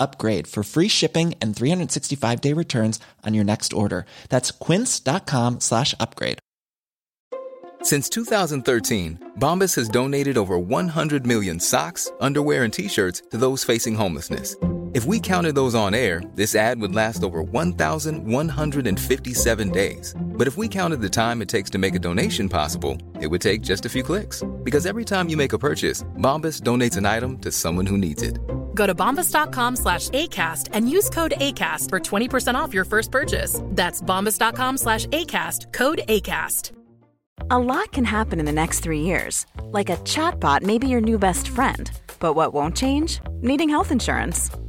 upgrade for free shipping and 365-day returns on your next order. That's quince.com slash upgrade. Since 2013, Bombas has donated over 100 million socks, underwear, and t-shirts to those facing homelessness. If we counted those on air, this ad would last over 1,157 days. But if we counted the time it takes to make a donation possible, it would take just a few clicks. Because every time you make a purchase, Bombas donates an item to someone who needs it. Go to bombas.com slash ACAST and use code ACAST for 20% off your first purchase. That's bombas.com slash ACAST, code ACAST. A lot can happen in the next three years. Like a chatbot may be your new best friend. But what won't change? Needing health insurance.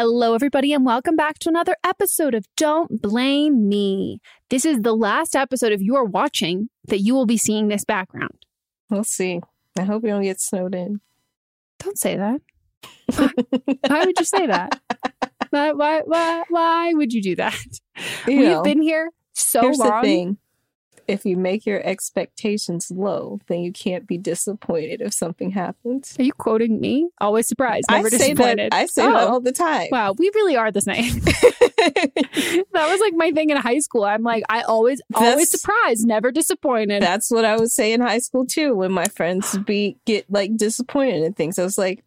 Hello, everybody, and welcome back to another episode of Don't Blame Me. This is the last episode, if you are watching, that you will be seeing this background. We'll see. I hope you don't get snowed in. Don't say that. Why, would you say that? Why, why, why, why would you do that? You We've know, been here so long. If you make your expectations low, then you can't be disappointed if something happens. Are you quoting me? Always surprised, never I say disappointed. that. I say that Oh. all the time. Wow, we really are the same. that was like my thing in high school. I'm like, I always, always surprised, never disappointed. That's what I would say in high school too. When my friends be get like disappointed in things, I was like,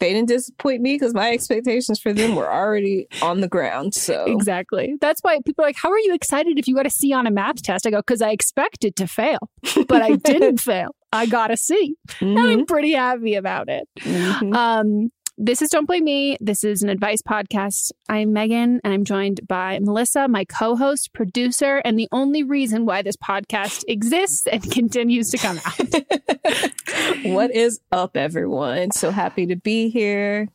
they didn't disappoint me because my expectations for them were already on the ground. So Exactly. That's why people are like, How are you excited if you got a C on a math test? I go, Because I expected to fail, but I didn't fail. I got a C. And I'm pretty happy about it. Mhm. Um, this is Don't Blame Me. This is an advice podcast. I'm Megan, and I'm joined by Melissa, my co host, producer, and the only reason why this podcast exists and continues to come out. what is up, everyone? So happy to be here.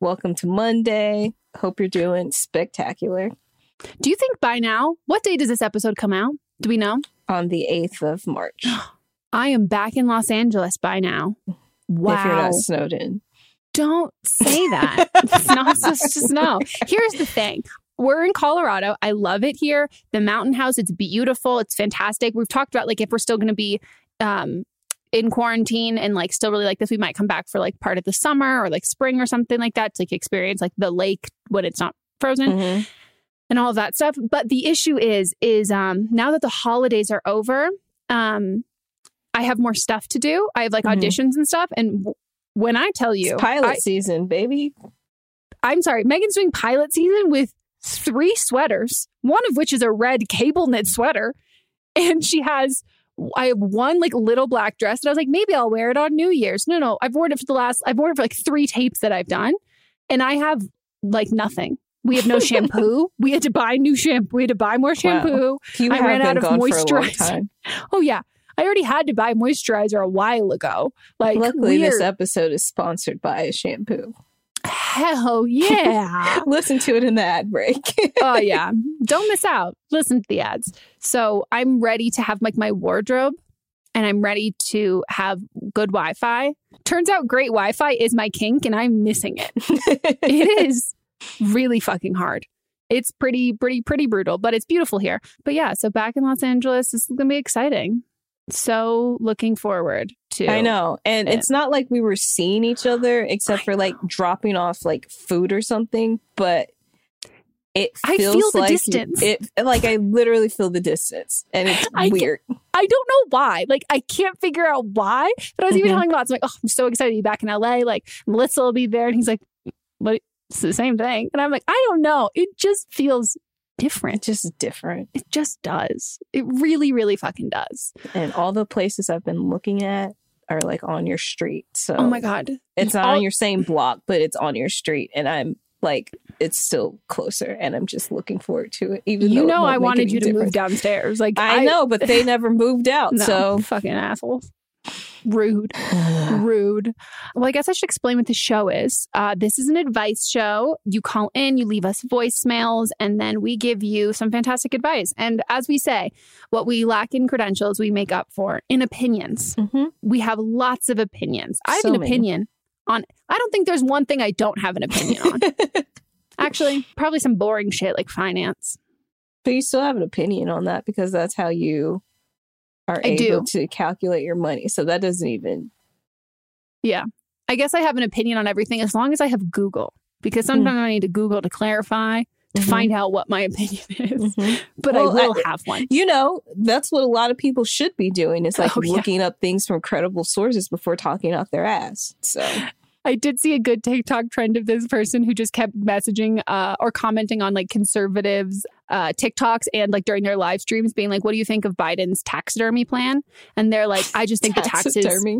Welcome to Monday. Hope you're doing spectacular Do you think by now, what day does this episode come out? Do we know? on the 8th of March. I am back in Los Angeles by now. Wow. If you're not snowed in. Don't say that. it's not supposed to snow. Here's the thing. We're in Colorado. I love it here. The mountain house, it's beautiful. It's fantastic. We've talked about like if we're still going to be um in quarantine and like still really like this, we might come back for like part of the summer or like spring or something like that to like experience like the lake when it's not frozen Mhm. and all of that stuff. But the issue is, is um now that the holidays are over, um, I have more stuff to do. I have like Mhm. auditions and stuff. And when I tell you, It's pilot I- season, baby. I'm sorry, Megan's doing pilot season with three sweaters, one of which is a red cable knit sweater. And she has, I have one like little black dress and I was like, maybe I'll wear it on New Year's. No, no, I've worn it for the last, I've worn it for like three tapes that I've done. And I have like nothing. We have no shampoo. we had to buy new shampoo. We had to buy more shampoo. You I ran out of gone for a long moisturizer. Oh, yeah. I already had to buy moisturizer a while ago. Like, Luckily, weird. this episode is sponsored by a shampoo. hell yeah. Listen to it in the ad break. oh yeah don't miss out listen to the ads so i'm ready to have like my wardrobe and i'm ready to have good wi-fi turns out great wi-fi is my kink and i'm missing it it is really fucking hard it's pretty pretty pretty brutal but it's beautiful here but yeah so back in los angeles this is gonna be exciting so looking forward to I know. And it. it's not like we were seeing each other except I for like dropping off like food or something, but it I feel the like distance. It like I literally feel the distance and it's I weird. I don't know why. Like, I can't figure out why. But I was even Mhm. telling Lots, I'm like, oh, I'm so excited to be back in LA. Like, Melissa will be there. And he's like, what? It's the same thing. And I'm like, I don't know. It just feels It's different. just different. It just does. It really, really fucking does. And all the places I've been looking at are like on your street. So Oh my God. it's not All- on your same block, but it's on your street. And I'm like, it's still closer. And I'm just looking forward to it. Even You know, I wanted you to move downstairs. Like, I, know, but they never moved out. No, So fucking assholes. Rude. rude. Well, I guess I should explain what the show is. Uh, this is an advice show. You call in, you leave us voicemails, and then we give you some fantastic advice. And as we say, what we lack in credentials, we make up for in opinions. Mhm. We have lots of opinions. I have So an many. opinion on, I don't think there's one thing I don't have an opinion on. Actually, probably some boring shit like finance. But you still have an opinion on that because that's how you are I able do. to calculate your money. So that doesn't even. Yeah. I guess I have an opinion on everything as long as I have Google, because Hmm. sometimes I need to Google to clarify, to Mhm. find out what my opinion is. Mhm. But Well, I will I- have one. You know, that's what a lot of people should be doing is like Oh, yeah. looking up things from credible sources before talking off their ass. So I did see a good TikTok trend of this person who just kept messaging uh, or commenting on like conservatives' uh, TikToks and like during their live streams, being like, "What do you think of Biden's taxidermy plan?" And they're like, "I just think the taxes."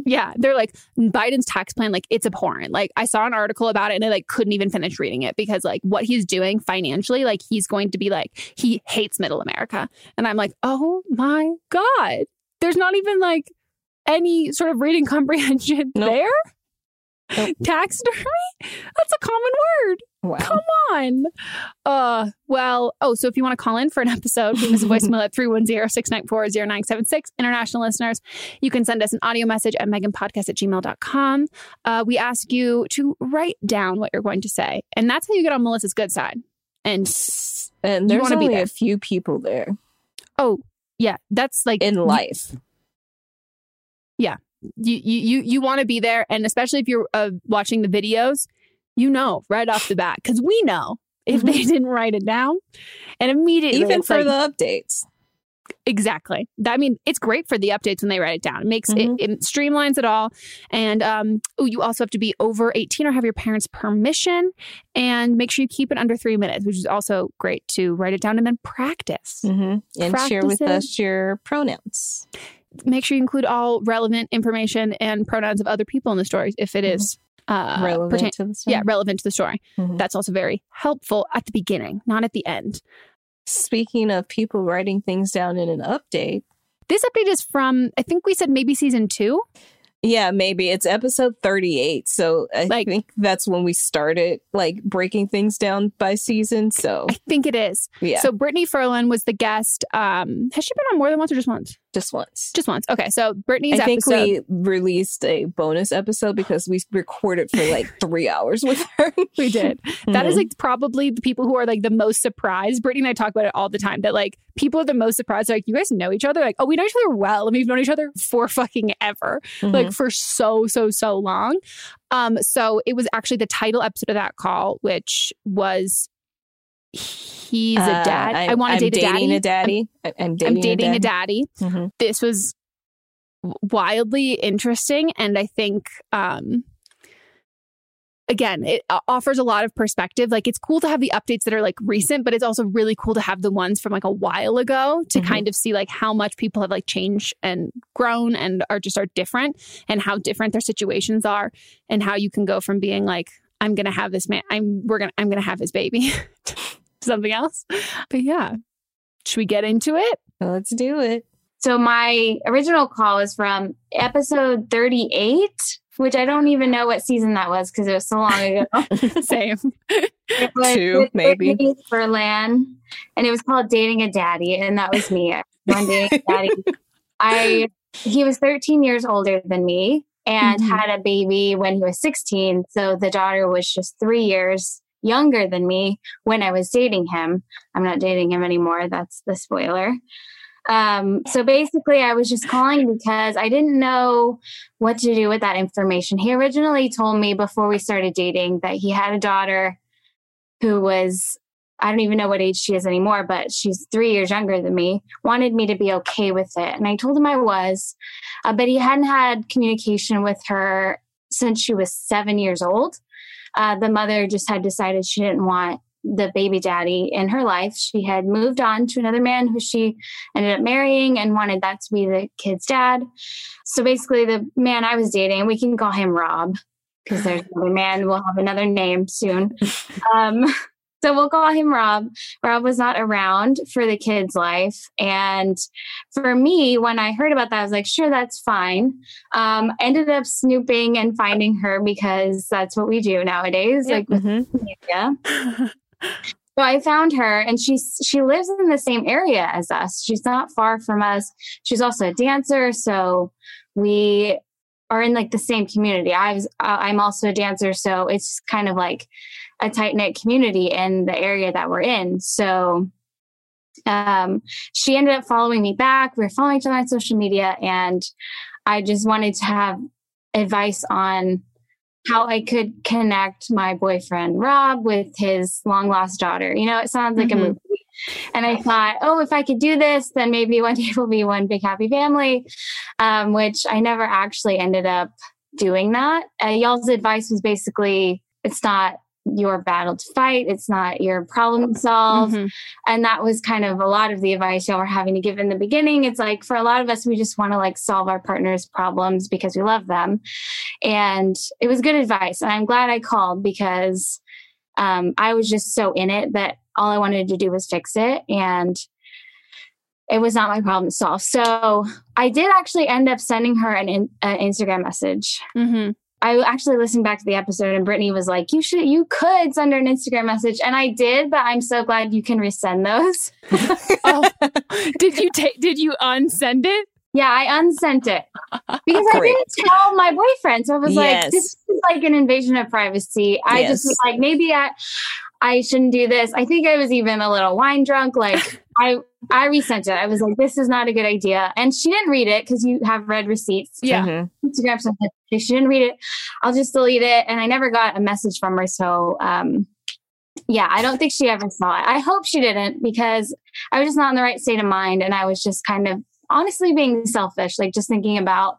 Yeah, they're like Biden's tax plan, like it's abhorrent. Like I saw an article about it and I like couldn't even finish reading it because like what he's doing financially, like he's going to be like he hates middle America, and I'm like, oh my god, there's not even like any sort of reading comprehension Nope. there. Taxidermy? That's a common word. wow. Come on. Uh well, oh, so if you want to call in for an episode, leave us a voicemail at 310-694-0976. International listeners, you can send us an audio message at meganpodcast at gmail.com. Uh, we ask you to write down what you're going to say. And that's how you get on Melissa's good side. And And there's wanna be only there. a few people there oh yeah, that's like in life. you you you, you want to be there and especially if you're uh, watching the videos you know right off the bat because we know if they didn't write it down and immediately Even for like- the updates. exactly That- i mean it's great for the updates when they write it down it makes Mhm. it, it streamlines it all and um oh you also have to be over 18 or have your parents permission and make sure you keep it under three minutes which is also great to write it down and then practice hmm And share with it. us your pronouns. Make sure you include all relevant information and pronouns of other people in the stories if it is uh, relevant pertain- to the story. yeah, relevant to the story. Mhm. That's also very helpful at the beginning, not at the end. Speaking of people writing things down in an update, This update is from, I think we said maybe season two. yeah, maybe it's episode 38. So I Like- think that's when we started like breaking things down by season. So I think it is. yeah, So Brittany Furlan was the guest. Um, has she been on more than once or just once? Just once. Just once. Okay, so Brittany's I think episode. we released a bonus episode because we recorded for like three hours with her. We did. That is Mhm. like probably the people who are like the most surprised. Brittany and I talk about it all the time that like people are the most surprised. Like, you guys know each other? Like, oh, we know each other well. And we've known each other for fucking ever. Like for so, so, so long. Um, so it was actually the title episode of that call, which was He's a Uh, dad. I'm- I want to date a daddy. a daddy. I- I'm dating, I'm dating a daddy. Mhm. This was wildly interesting. And I think um again, it uh, offers a lot of perspective. Like it's cool to have the updates that are like recent, but it's also really cool to have the ones from like a while ago to Mhm. kind of see like how much people have like changed and grown and are just are different and how different their situations are and how you can go from being like I'm going to have this man I'm we're going to I'm going to have his baby something else. But yeah. Should we get into it? Let's do it. So my original call is from episode 38, which I don't even know what season that was because it was so long ago. Same. It was Two, maybe. Brittany Furlan, and it was called Dating a Daddy, and that was me. One dating a daddy. I he was 13 years older than me and Mhm. had a baby when he was 16. So the daughter was just three years younger than me when I was dating him. I'm not dating him anymore. That's the spoiler. Um, so basically, I was just calling because I didn't know what to do with that information. He originally told me before we started dating that he had a daughter who was, I don't even know what age she is anymore, but she's three years younger than me, wanted me to be okay with it. And I told him I was, uh, but he hadn't had communication with her since she was seven years old. Uh, the mother just had decided she didn't want the baby daddy in her life. She had moved on to another man who she ended up marrying and wanted that to be the kid's dad. So basically, the man I was dating, we can call him Rob because there's another man. We'll have another name soon. Um, so we'll call him Rob. Rob was not around for the kid's life. And for me, when I heard about that, I was like, sure, that's fine. Um, ended up snooping and finding her because that's what we do nowadays, like with Mhm. media. So I found her and she's she lives in the same area as us. She's not far from us. She's also a dancer, so we are in like the same community. I was I- I'm also a dancer, so it's kind of like a tight knit community in the area that we're in. So um she ended up following me back. We were following each other on social media and I just wanted to have advice on how I could connect my boyfriend Rob with his long lost daughter. You know, it sounds like Mhm. a movie. And I thought, oh, if I could do this, then maybe one day we'll be one big happy family, um, which I never actually ended up doing that. Uh, y'all's advice was basically it's not your battle to fight, it's not your problem to solve. Mhm. And that was kind of a lot of the advice y'all were having to give in the beginning. It's like for a lot of us, we just want to like solve our partner's problems because we love them. And it was good advice. And I'm glad I called because um, I was just so in it that all I wanted to do was fix it. And it was not my problem to solve. So I did actually end up sending her an, in, an Instagram message. Mhm. I actually listened back to the episode and Brittany was like, you should, you could send her an Instagram message. And I did, but I'm so glad you can resend those. Oh, did you take? Did you unsend it? Yeah, I unsent it because I didn't tell my boyfriend. So I was like, this is like an invasion of privacy. I just was like, maybe I, I shouldn't do this. I think I was even a little wine drunk. Like I, I resent it. I was like, this is not a good idea. And she didn't read it because you have read receipts. Yeah. Mhm. Instagram something. If she didn't read it, I'll just delete it. And I never got a message from her. So, um, yeah, I don't think she ever saw it. I hope she didn't because I was just not in the right state of mind. And I was just kind of honestly being selfish, like just thinking about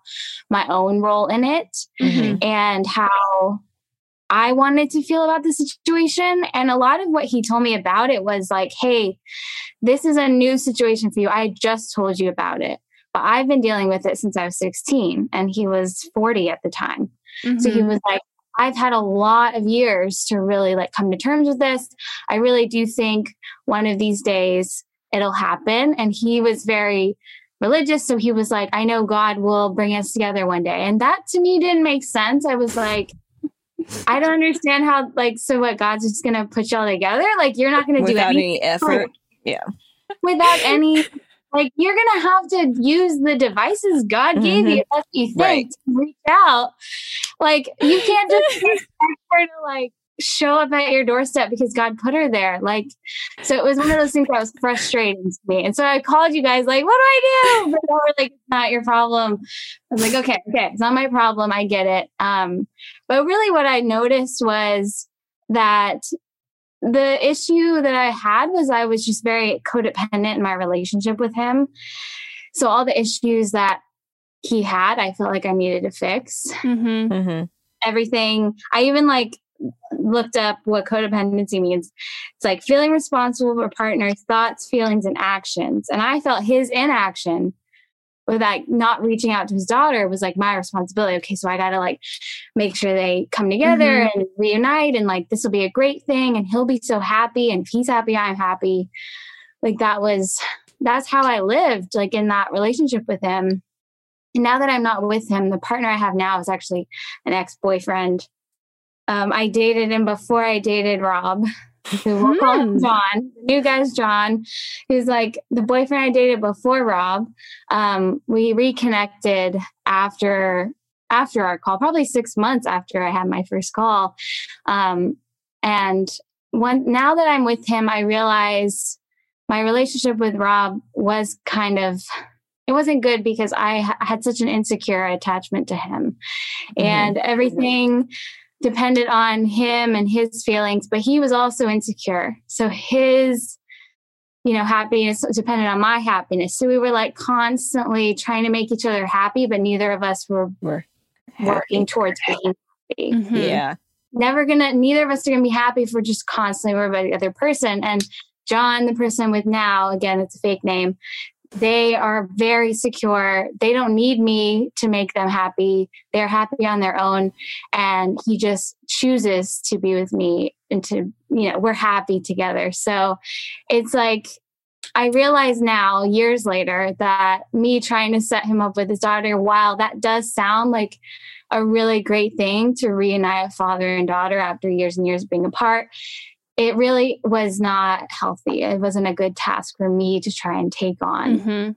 my own role in it Mhm. and how I wanted to feel about the situation. And a lot of what he told me about it was like, hey, this is a new situation for you. I just told you about it. But I've been dealing with it since I was 16 and he was 40 at the time. So he Mhm. was like, I've had a lot of years to really like come to terms with this. I really do think one of these days it'll happen. And he was very religious. So he was like, I know God will bring us together one day. And that to me didn't make sense. I was like, I don't understand how, like, so what? God's just to put y'all together? Like, you're not do Without anything any effort. Yeah. Without any Like you're gonna have to use the devices God gave mm-hmm. you. That's you think Right. to reach out. Like you can't just to like show up at your doorstep because God put her there. Like so it was one of those things that was frustrating to me. And so I called you guys like, what do I do? But they were like, it's not your problem. I was like, okay, okay, it's not my problem. I get it. Um, but really what I noticed was that the issue that I had was I was just very codependent in my relationship with him. So all the issues that he had, I felt like I needed to fix. Mm-hmm. Mm-hmm. Everything. I even like looked up what codependency means. It's like feeling responsible for partner's thoughts, feelings, and actions. And I felt his inaction with like not reaching out to his daughter was like my responsibility. Okay, so I gotta like make sure they come together mm-hmm. and reunite and like this will be a great thing and he'll be so happy and if he's happy, I'm happy. Like that was that's how I lived, like in that relationship with him. And now that I'm not with him, the partner I have now is actually an ex-boyfriend. Um, I dated him before I dated Rob. So we'll call him Hmm. John. The new guy's John. He's like the boyfriend I dated before Rob. Um, we reconnected after after our call, probably six months after I had my first call. Um, and when now that I'm with him, I realize my relationship with Rob was kind of it wasn't good because I ha- had such an insecure attachment to him, and everything depended on him and his feelings. But he was also insecure, so his you know happiness depended on my happiness. So we were like constantly trying to make each other happy, but neither of us were We're working towards being happy Mhm. Yeah. never gonna neither of us are gonna be happy if we're just constantly worried about the other person and john the person I'm with now again it's a fake name they are very secure. They don't need me to make them happy. They're happy on their own. And he just chooses to be with me and to you know we're happy together. So it's like I realize now, years later, that me trying to set him up with his daughter, while that does sound like a really great thing to reunite a father and daughter after years and years being apart, it really was not healthy. It wasn't a good task for me to try and take on. Mhm.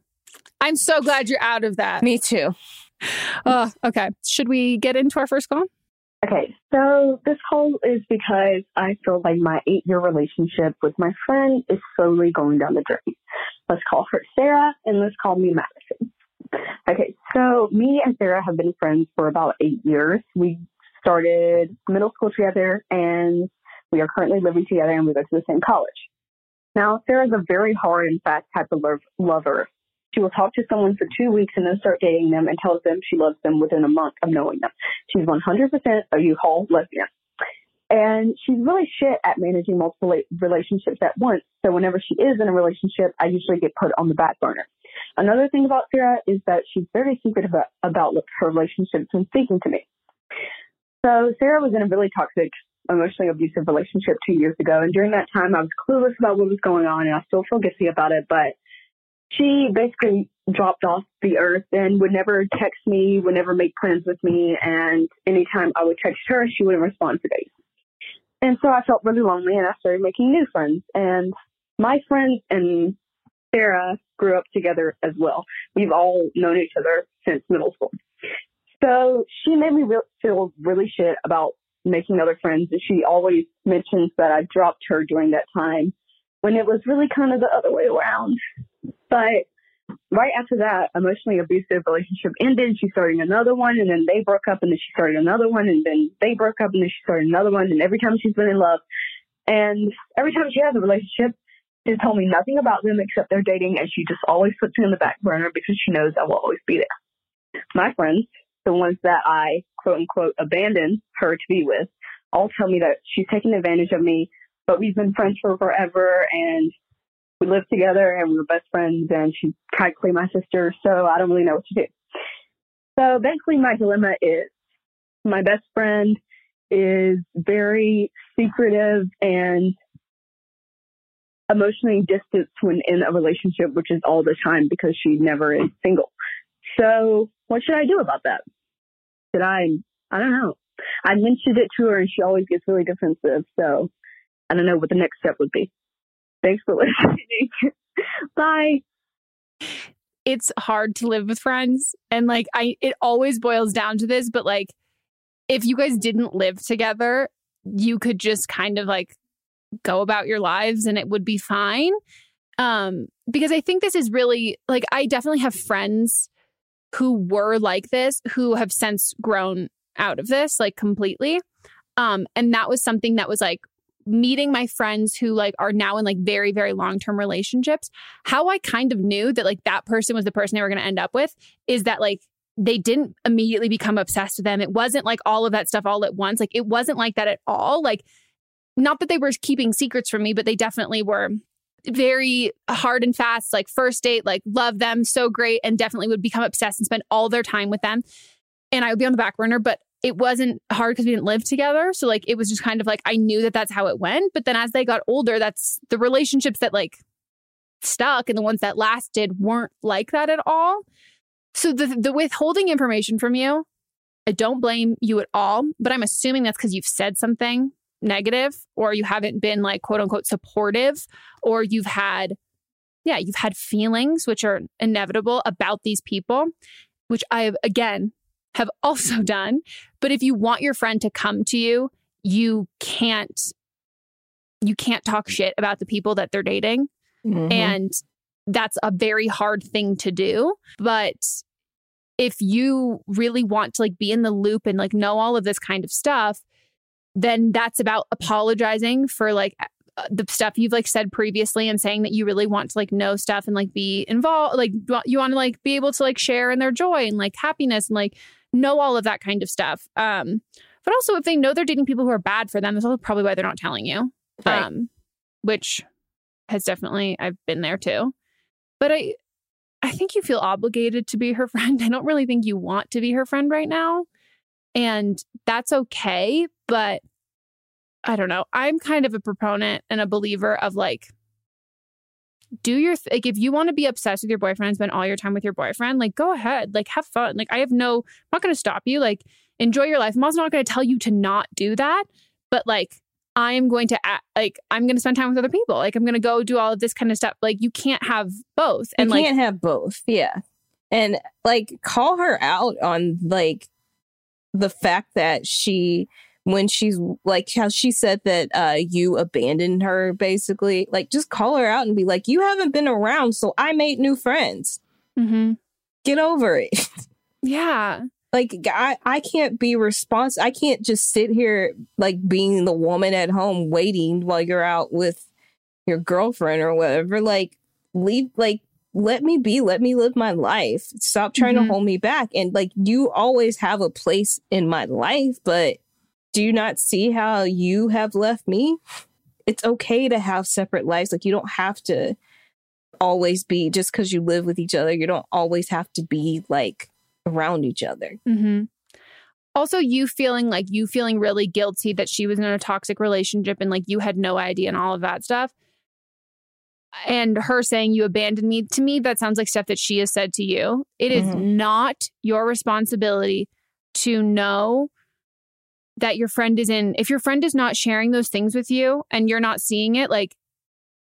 I'm so glad you're out of that. Me too. Oh, okay. Should we get into our first call? Okay, so this call is because I feel like my eight year relationship with my friend is slowly going down the drain. Let's call her Sarah and let's call me Madison. Okay, so me and Sarah have been friends for about eight years. We started middle school together and we are currently living together and we go to the same college. Now, Sarah is a very hard and fast type of lov- lover. She will talk to someone for two weeks and then start dating them and tells them she loves them within a month of knowing them. She's 100% a U-Haul lesbian. And she's really shit at managing multiple relationships at once. So whenever she is in a relationship, I usually get put on the back burner. Another thing about Sarah is that she's very secretive about, about her relationships when speaking to me. So Sarah was in a really toxic, emotionally abusive relationship two years ago. And during that time, I was clueless about what was going on and I still feel guilty about it. But she basically dropped off the earth and would never text me, would never make plans with me. And anytime I would text her, she wouldn't respond for days. And so I felt really lonely and I started making new friends. And my friends and Sarah grew up together as well. We've all known each other since middle school. So she made me re- feel really shit about making other friends. And she always mentions that I dropped her during that time when it was really kind of the other way around. But right after that emotionally abusive relationship ended, she started another one, and then they broke up, and then she started another one, and then they broke up, and then she started another one. And every time she's been in love, and every time she has a relationship, she's told me nothing about them except they're dating, and she just always puts me on the back burner because she knows I will always be there. My friends, the ones that I quote unquote abandoned her to be with, all tell me that she's taking advantage of me, but we've been friends for forever, and we lived together and we were best friends and she's practically my sister, so I don't really know what to do. So basically my dilemma is my best friend is very secretive and emotionally distanced when in a relationship, which is all the time because she never is single. So what should I do about that? Should I, I don't know. I mentioned it to her and she always gets really defensive. So I don't know what the next step would be. Thanks for listening. Bye. it's hard to live with friends. And like, I, it always boils down to this, but like, if you guys didn't live together, you could just kind of like go about your lives and it would be fine. Um, because I think this is really like, I definitely have friends who were like this who have since grown out of this like completely. Um, and that was something that was like meeting my friends who like are now in like very very long-term relationships. How i kind of knew that like that person was the person they were going to end up with is that like they didn't immediately become obsessed with them. It wasn't like all of that stuff all at once. Like it wasn't like that at all. Like not that they were keeping secrets from me but they definitely were very hard and fast like first date like love them so great and definitely would become obsessed and spend all their time with them and i would be on the back burner but it wasn't hard because we didn't live together. So like it was just kind of like I knew that that's how it went. But then as they got older, that's the relationships that like stuck and the ones that lasted weren't like that at all. So the the withholding information from you, I don't blame you at all. But I'm assuming that's because you've said something negative or you haven't been like quote unquote supportive or you've had yeah you've had feelings which are inevitable about these people which i have again have also done. But if you want your friend to come to you, you can't you can't talk shit about the people that they're dating. Mm-hmm. And that's a very hard thing to do, but if you really want to like be in the loop and like know all of this kind of stuff, then that's about apologizing for like uh, the stuff you've like said previously and saying that you really want to like know stuff and like be involved like you want to like be able to like share in their joy and like happiness and like know all of that kind of stuff. Um, but also, if they know they're dating people who are bad for them, that's also probably why they're not telling you. Right. Um, which has definitely I've been there too. But I I think you feel obligated to be her friend. I don't really think you want to be her friend right now. And that's okay, but I don't know. I'm kind of a proponent and a believer of like do your th- like if you want to be obsessed with your boyfriend spend all your time with your boyfriend like go ahead like have fun like i have no i'm not going to stop you like enjoy your life i'm also not going to tell you to not do that but like i'm going to act, like i'm going to spend time with other people like i'm going to go do all of this kind of stuff like you can't have both and you can't have both yeah and like call her out on like the fact that she when she's like how she said that uh you abandoned her basically. Like just call her out and be like you haven't been around so i made new friends. Mm-hmm. get over it. Yeah. Like I, I can't be responsible i can't just sit here like being the woman at home waiting while you're out with your girlfriend or whatever. Like leave like let me be let me live my life. Stop trying mm-hmm. to hold me back. And like you always have a place in my life but do you not see how you have left me? It's okay to have separate lives. Like you don't have to always be just because you live with each other. You don't always have to be like around each other. Mm-hmm. Also, you feeling like you feeling really guilty that she was in a toxic relationship and like you had no idea and all of that stuff. And her saying you abandoned me to me, that sounds like stuff that she has said to you. It is mm-hmm. not your responsibility to know that your friend is in, if your friend is not sharing those things with you and you're not seeing it, like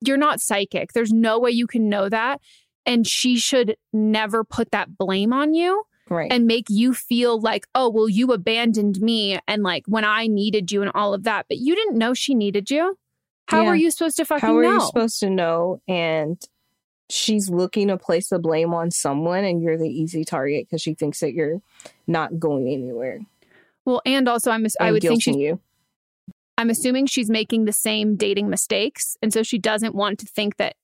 you're not psychic. There's no way you can know that. And she should never put that blame on you. Right. And make you feel like, oh, well, you abandoned me and like when I needed you and all of that. But you didn't know she needed you. How yeah. were you supposed to fucking How are know? you supposed to know? And she's looking to place the blame on someone and you're the easy target because she thinks that you're not going anywhere. Well, and also I'm I would think she's you. I'm assuming she's making the same dating mistakes, and so she doesn't want to think that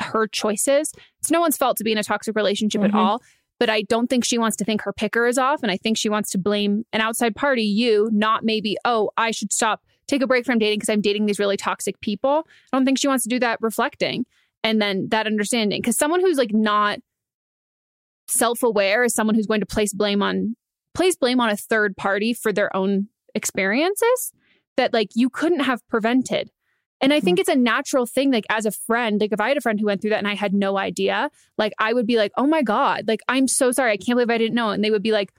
her choices. It's no one's fault to be in a toxic relationship mm-hmm. at all, but I don't think she wants to think her picker is off, and I think she wants to blame an outside party, you, not maybe. Oh, I should stop, take a break from dating because I'm dating these really toxic people. I don't think she wants to do that reflecting and then that understanding because someone who's like not self-aware is someone who's going to place blame on place blame on a third party for their own experiences that like you couldn't have prevented. And I think mm-hmm. it's a natural thing, like as a friend, like if I had a friend who went through that and I had no idea, like I would be like, oh my God, like I'm so sorry. I can't believe I didn't know. And they would be like,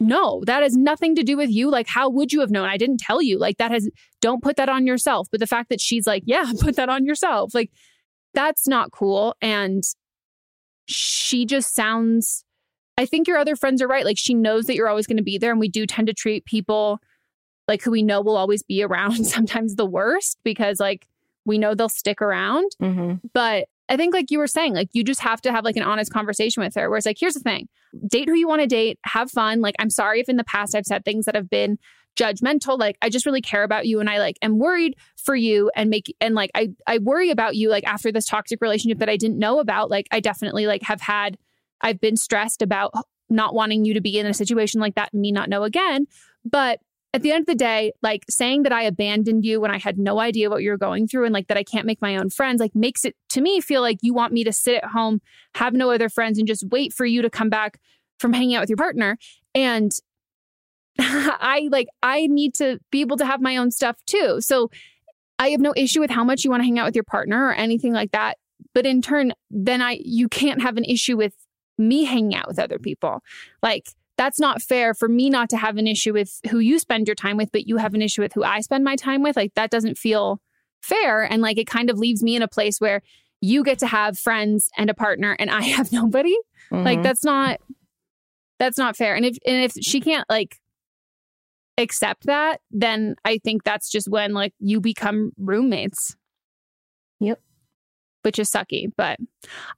no, that has nothing to do with you. Like, how would you have known? I didn't tell you. Like, that has, don't put that on yourself. But the fact that she's like, yeah, put that on yourself, like, that's not cool. And she just sounds I think your other friends are right. Like she knows that you're always going to be there and we do tend to treat people like who we know will always be around sometimes the worst because like we know they'll stick around. Mm-hmm. But I think like you were saying, like you just have to have like an honest conversation with her where it's like, here's the thing. Date who you want to date, have fun. Like I'm sorry if in the past I've said things that have been judgmental. Like I just really care about you and I like am worried for you and make and like I I worry about you like after this toxic relationship that I didn't know about. Like I definitely like have had I've been stressed about not wanting you to be in a situation like that and me not know again. But at the end of the day, like saying that I abandoned you when I had no idea what you were going through and like that I can't make my own friends, like makes it to me feel like you want me to sit at home, have no other friends, and just wait for you to come back from hanging out with your partner. And I like, I need to be able to have my own stuff too. So I have no issue with how much you want to hang out with your partner or anything like that. But in turn, then I, you can't have an issue with me hanging out with other people. Like, that's not fair for me not to have an issue with who you spend your time with, but you have an issue with who I spend my time with. Like, that doesn't feel fair. And like, it kind of leaves me in a place where you get to have friends and a partner and I have nobody. Mm-hmm. Like, that's not, that's not fair. And if, and if she can't like accept that, then I think that's just when like you become roommates. Yep. Which is sucky. But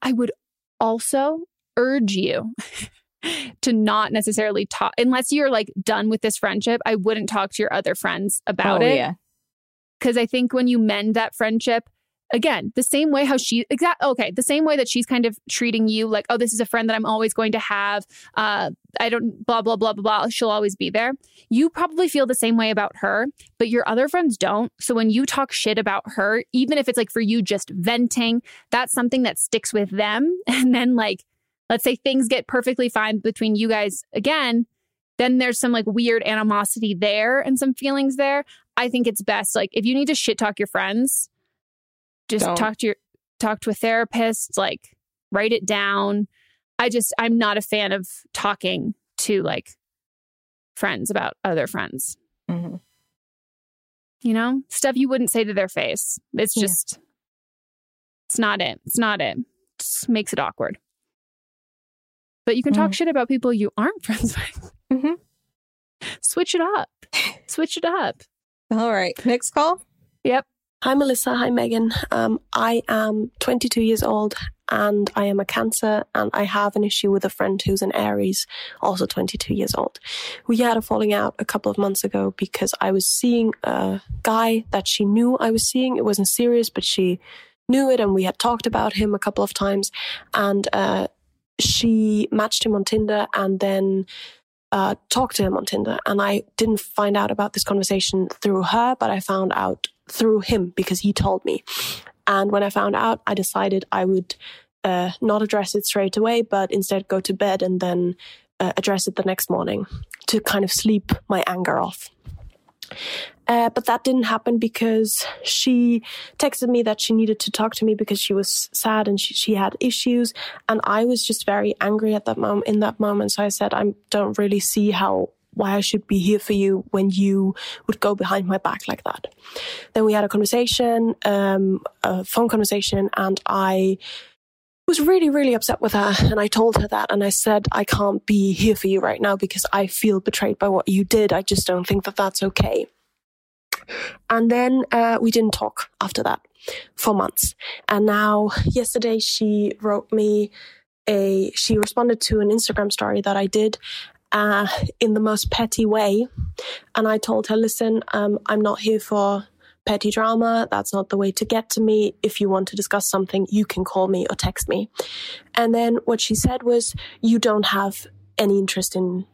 I would also urge you to not necessarily talk unless you're like done with this friendship. I wouldn't talk to your other friends about oh, it. Yeah. Cause I think when you mend that friendship, again, the same way how she exact okay, the same way that she's kind of treating you like, oh, this is a friend that I'm always going to have. Uh, I don't blah blah blah blah blah. She'll always be there. You probably feel the same way about her, but your other friends don't. So when you talk shit about her, even if it's like for you just venting, that's something that sticks with them. And then like let's say things get perfectly fine between you guys again, then there's some like weird animosity there and some feelings there. I think it's best like if you need to shit talk your friends, just Don't. talk to your talk to a therapist, like write it down. I just I'm not a fan of talking to like friends about other friends. Mm-hmm. You know, stuff you wouldn't say to their face. It's just, yeah. it's not it. It's not it. it just makes it awkward. But you can talk mm. shit about people you aren't friends with. Mm-hmm. Switch it up. Switch it up. All right. Next call. Yep. Hi, Melissa. Hi, Megan. Um, I am 22 years old and I am a Cancer and I have an issue with a friend who's an Aries, also 22 years old. We had a falling out a couple of months ago because I was seeing a guy that she knew I was seeing. It wasn't serious, but she knew it and we had talked about him a couple of times. And, uh, she matched him on Tinder and then uh, talked to him on Tinder. And I didn't find out about this conversation through her, but I found out through him because he told me. And when I found out, I decided I would uh, not address it straight away, but instead go to bed and then uh, address it the next morning to kind of sleep my anger off. Uh, but that didn't happen because she texted me that she needed to talk to me because she was sad and she, she had issues. And I was just very angry at that moment, in that moment. So I said, I don't really see how, why I should be here for you when you would go behind my back like that. Then we had a conversation, um, a phone conversation, and I was really, really upset with her. And I told her that. And I said, I can't be here for you right now because I feel betrayed by what you did. I just don't think that that's okay. And then uh, we didn't talk after that for months. And now, yesterday, she wrote me a, she responded to an Instagram story that I did uh, in the most petty way. And I told her, listen, um, I'm not here for petty drama. That's not the way to get to me. If you want to discuss something, you can call me or text me. And then what she said was, you don't have any interest in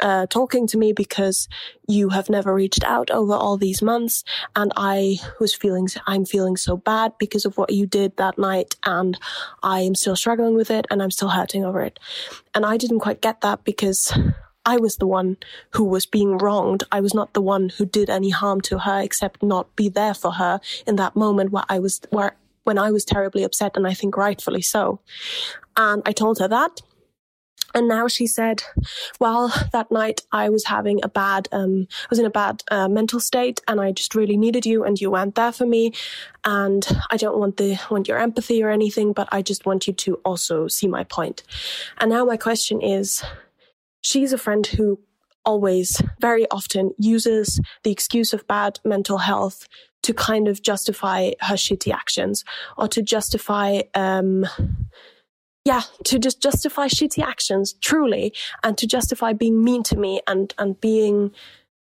uh, talking to me because you have never reached out over all these months. And I was feeling, I'm feeling so bad because of what you did that night. And I am still struggling with it and I'm still hurting over it. And I didn't quite get that because I was the one who was being wronged. I was not the one who did any harm to her except not be there for her in that moment where I was, where, when I was terribly upset and I think rightfully so. And I told her that. And now she said, well, that night I was having a bad, um, I was in a bad uh, mental state and I just really needed you and you weren't there for me. And I don't want the, want your empathy or anything, but I just want you to also see my point. And now my question is, she's a friend who always very often uses the excuse of bad mental health to kind of justify her shitty actions or to justify, um, yeah, to just justify shitty actions, truly, and to justify being mean to me and, and being,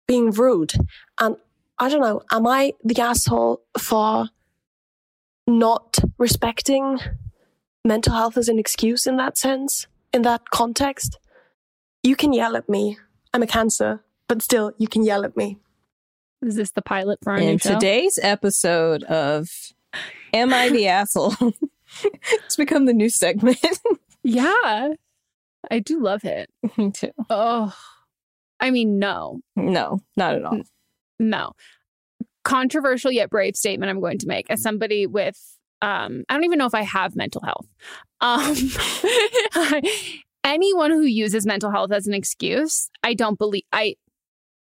being rude. And I don't know, am I the asshole for not respecting mental health as an excuse in that sense, in that context? You can yell at me. I'm a cancer, but still, you can yell at me. Is this the pilot for our In new show? today's episode of Am I the Asshole? it's become the new segment. yeah, I do love it. Me too. Oh, I mean, no, No, not at all. no. Controversial yet brave statement I'm going to make as somebody with um I don't even know if I have mental health. Um anyone who uses mental health as an excuse, I don't believe I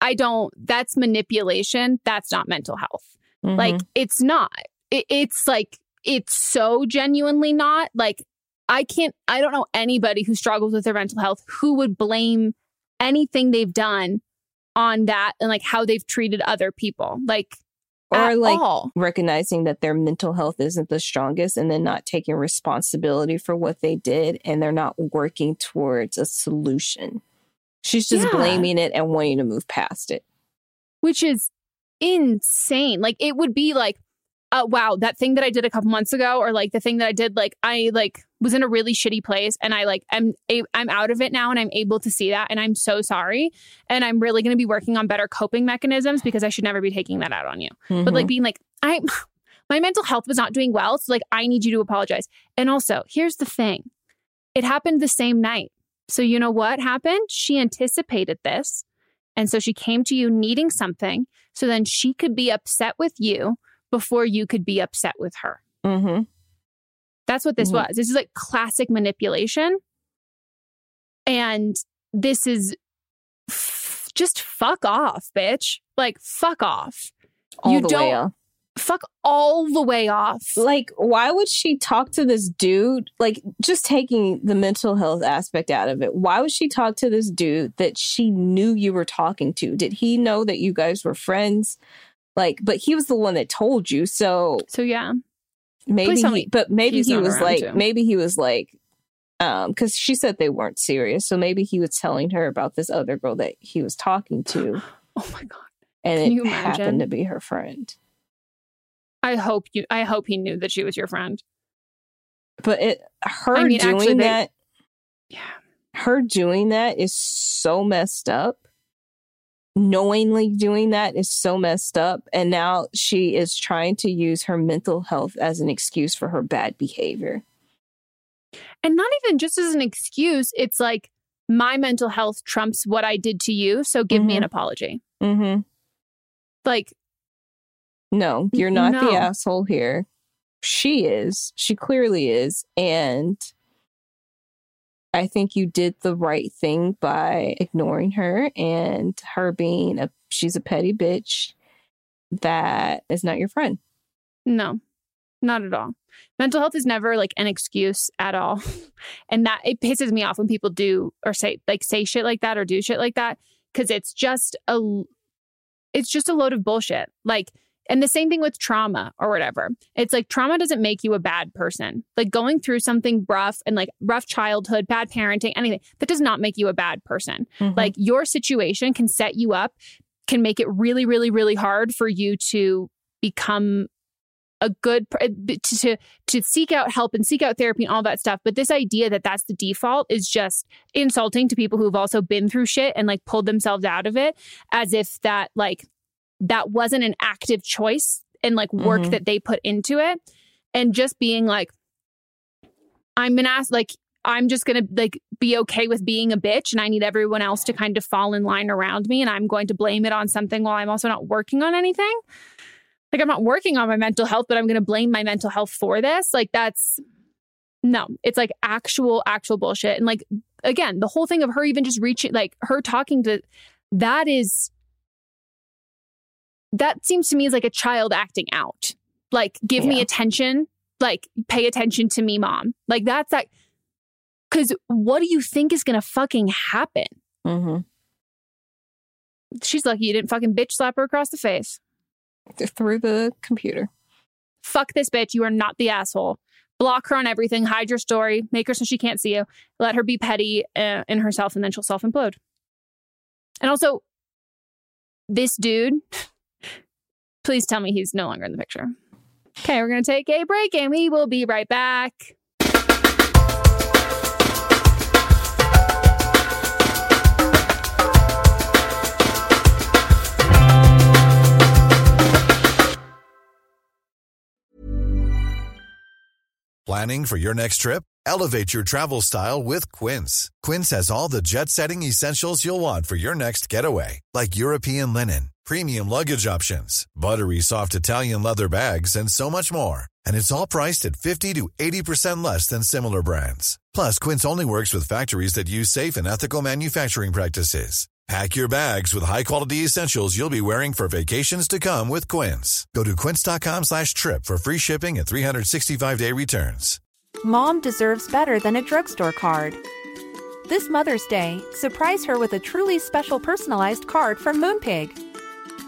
I don't that's manipulation, that's not mental health. Mhm. Like it's not. It, it's like it's so genuinely not. Like I can't I don't know anybody who struggles with their mental health who would blame anything they've done on that and like how they've treated other people. Like or like all. recognizing that their mental health isn't the strongest and then not taking responsibility for what they did and they're not working towards a solution. She's just Yeah. blaming it and wanting to move past it. which is insane. Like it would be like, uh, wow, that thing that I did a couple months ago, or like the thing that I did, like I like was in a really shitty place, and I like I'm a- I'm out of it now, and I'm able to see that, and I'm so sorry, and I'm really going to be working on better coping mechanisms because I should never be taking that out on you. But like being like, I my mental health was not doing well, so like I need you to apologize. And also, here's the thing, it happened the same night. So you know what happened? She anticipated this. And so she came to you needing something so then she could be upset with you before you could be upset with her. Mm-hmm. That's what this Mhm. was. This is like classic manipulation. And this is f- just fuck off, bitch. Like, fuck off. All you the don't fuck all the way off. Like, why would she talk to this dude? Like, just taking the mental health aspect out of it, why would she talk to this dude that she knew you were talking to? Did he know that you guys were friends? Like, but he was the one that told you. So So yeah. maybe, he, but maybe he was like, too. maybe he was like, um, because she said they weren't serious. So maybe he was telling her about this other girl that he was talking to, Oh my god. and Can it you happened to be her friend. I hope you I hope he knew that she was your friend. But it, her I mean, doing actually, they- that. Yeah. her doing that is so messed up. Knowingly doing that is so messed up. And now she is trying to use her mental health as an excuse for her bad behavior. And not even just as an excuse, it's like my mental health trumps what I did to you, so give me Mhm. an apology. Mm-hmm. Like No, you're not no. the asshole here. She is. She clearly is. And I think you did the right thing by ignoring her and her being a she's a petty bitch that is not your friend. No, not at all. Mental health is never like an excuse at all. And that it pisses me off when people do or say like say shit like that or do shit like that cuz it's just a it's just a load of bullshit. Like and the same thing with trauma or whatever. It's like trauma doesn't make you a bad person. Like going through something rough and like rough childhood, bad parenting, anything, that does not make you a bad person. Mm-hmm. Like your situation can set you up, can make it really, really, really hard for you to become a good eh, to to to seek out help and seek out therapy and all that stuff but this idea that that's the default is just insulting to people who've also been through shit and like pulled themselves out of it as if that like that wasn't an active choice and like work Mhm. that they put into it and just being like i'm gonna ask like i'm just gonna like be okay with being a bitch and i need everyone else to kind of fall in line around me and i'm going to blame it on something while i'm also not working on anything like I'm not working on my mental health, but I'm going to blame my mental health for this. Like that's no, it's like actual, actual bullshit. And like again, the whole thing of her even just reaching, like her talking to, that is, that seems to me as like a child acting out. Like, give me attention. Like, pay attention to me, mom. Like, that's that. Cause what do you think is going to fucking happen? Mm-hmm. She's lucky you didn't fucking bitch slap her across the face. Through the computer. Fuck this bitch. You are not the asshole. Block her on everything. Hide your story. Make her so she can't see you. Let her be petty uh, in herself, and then she'll self implode. And also, this dude, please tell me he's no longer in the picture. Okay, we're going to take a break and we will be right back. Planning for your next trip? Elevate your travel style with Quince. Quince has all the jet setting essentials you'll want for your next getaway, like European linen, premium luggage options, buttery soft Italian leather bags, and so much more. And it's all priced at 50 to 80% less than similar brands. Plus, Quince only works with factories that use safe and ethical manufacturing practices. Pack your bags with high-quality essentials you'll be wearing for vacations to come with Quince. Go to quince.com slash trip for free shipping and 365-day returns. Mom deserves better than a drugstore card. This Mother's Day, surprise her with a truly special personalized card from Moonpig.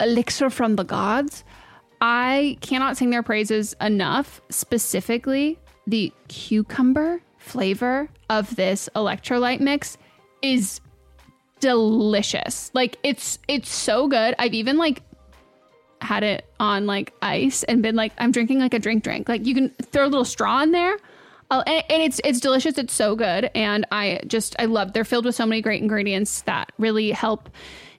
elixir from the gods. I cannot sing their praises enough. Specifically, the cucumber flavor of this electrolyte mix is delicious. Like it's it's so good. I've even like had it on like ice and been like I'm drinking like a drink drink. Like you can throw a little straw in there. Uh, and, and it's it's delicious. It's so good, and I just I love. They're filled with so many great ingredients that really help.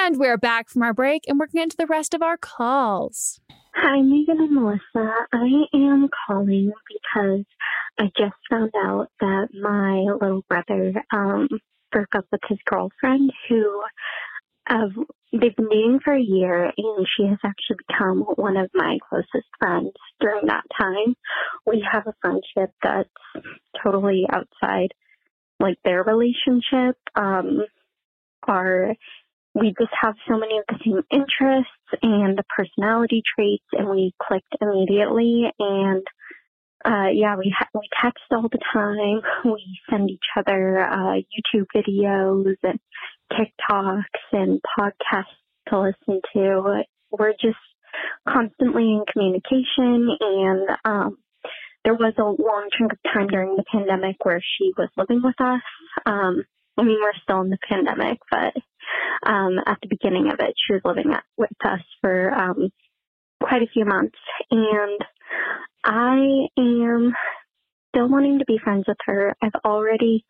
And we're back from our break and we're going into the rest of our calls. Hi, Megan and Melissa. I am calling because I just found out that my little brother um, broke up with his girlfriend who uh, they've been dating for a year and she has actually become one of my closest friends during that time. We have a friendship that's totally outside like their relationship. Um, our we just have so many of the same interests and the personality traits and we clicked immediately and uh, yeah, we ha- we text all the time. We send each other uh, YouTube videos and TikToks and podcasts to listen to. We're just constantly in communication, and um, there was a long chunk of time during the pandemic where she was living with us. Um, I mean, we're still in the pandemic, but um, at the beginning of it, she was living at, with us for um, quite a few months, and I am still wanting to be friends with her. I've already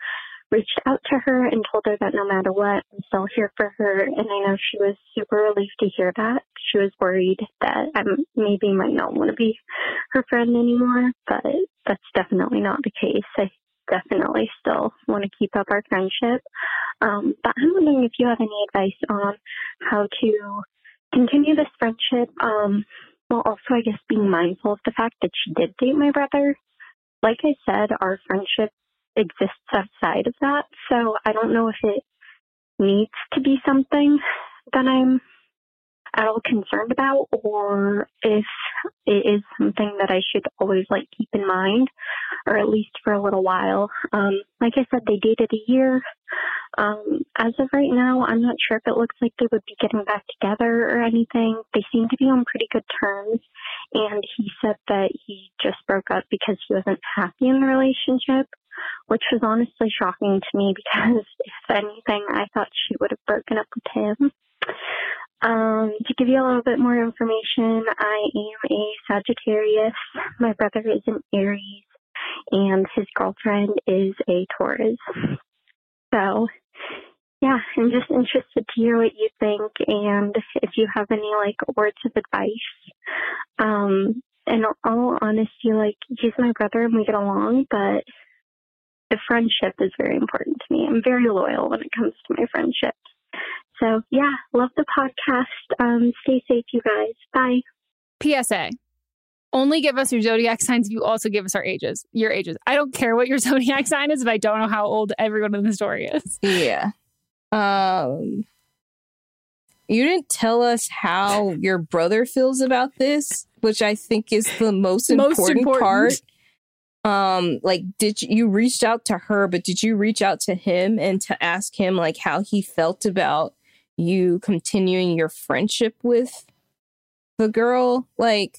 reached out to her and told her that no matter what, I'm still here for her. And I know she was super relieved to hear that. She was worried that I maybe might not want to be her friend anymore, but that's definitely not the case. I definitely still want to keep up our friendship. Um, but I'm wondering if you have any advice on how to continue this friendship. Um, well, also, I guess being mindful of the fact that she did date my brother. Like I said, our friendship exists outside of that. So I don't know if it needs to be something that I'm at all concerned about or if it is something that I should always like keep in mind or at least for a little while. Um, like I said, they dated a year. Um, as of right now, I'm not sure if it looks like they would be getting back together or anything. They seem to be on pretty good terms. And he said that he just broke up because he wasn't happy in the relationship, which was honestly shocking to me because if anything, I thought she would have broken up with him. Um, to give you a little bit more information, I am a Sagittarius. My brother is an Aries, and his girlfriend is a Taurus. So, yeah, I'm just interested to hear what you think and if you have any like words of advice. Um, in all honesty, like he's my brother and we get along, but the friendship is very important to me. I'm very loyal when it comes to my friendships. So yeah, love the podcast. Um, stay safe, you guys. Bye. PSA. Only give us your zodiac signs if you also give us our ages, your ages. I don't care what your zodiac sign is if I don't know how old everyone in the story is. Yeah. Um you didn't tell us how your brother feels about this, which I think is the most, Most important, important. part. Um, like, did you, you reached out to her, but did you reach out to him and to ask him like how he felt about you continuing your friendship with the girl? Like,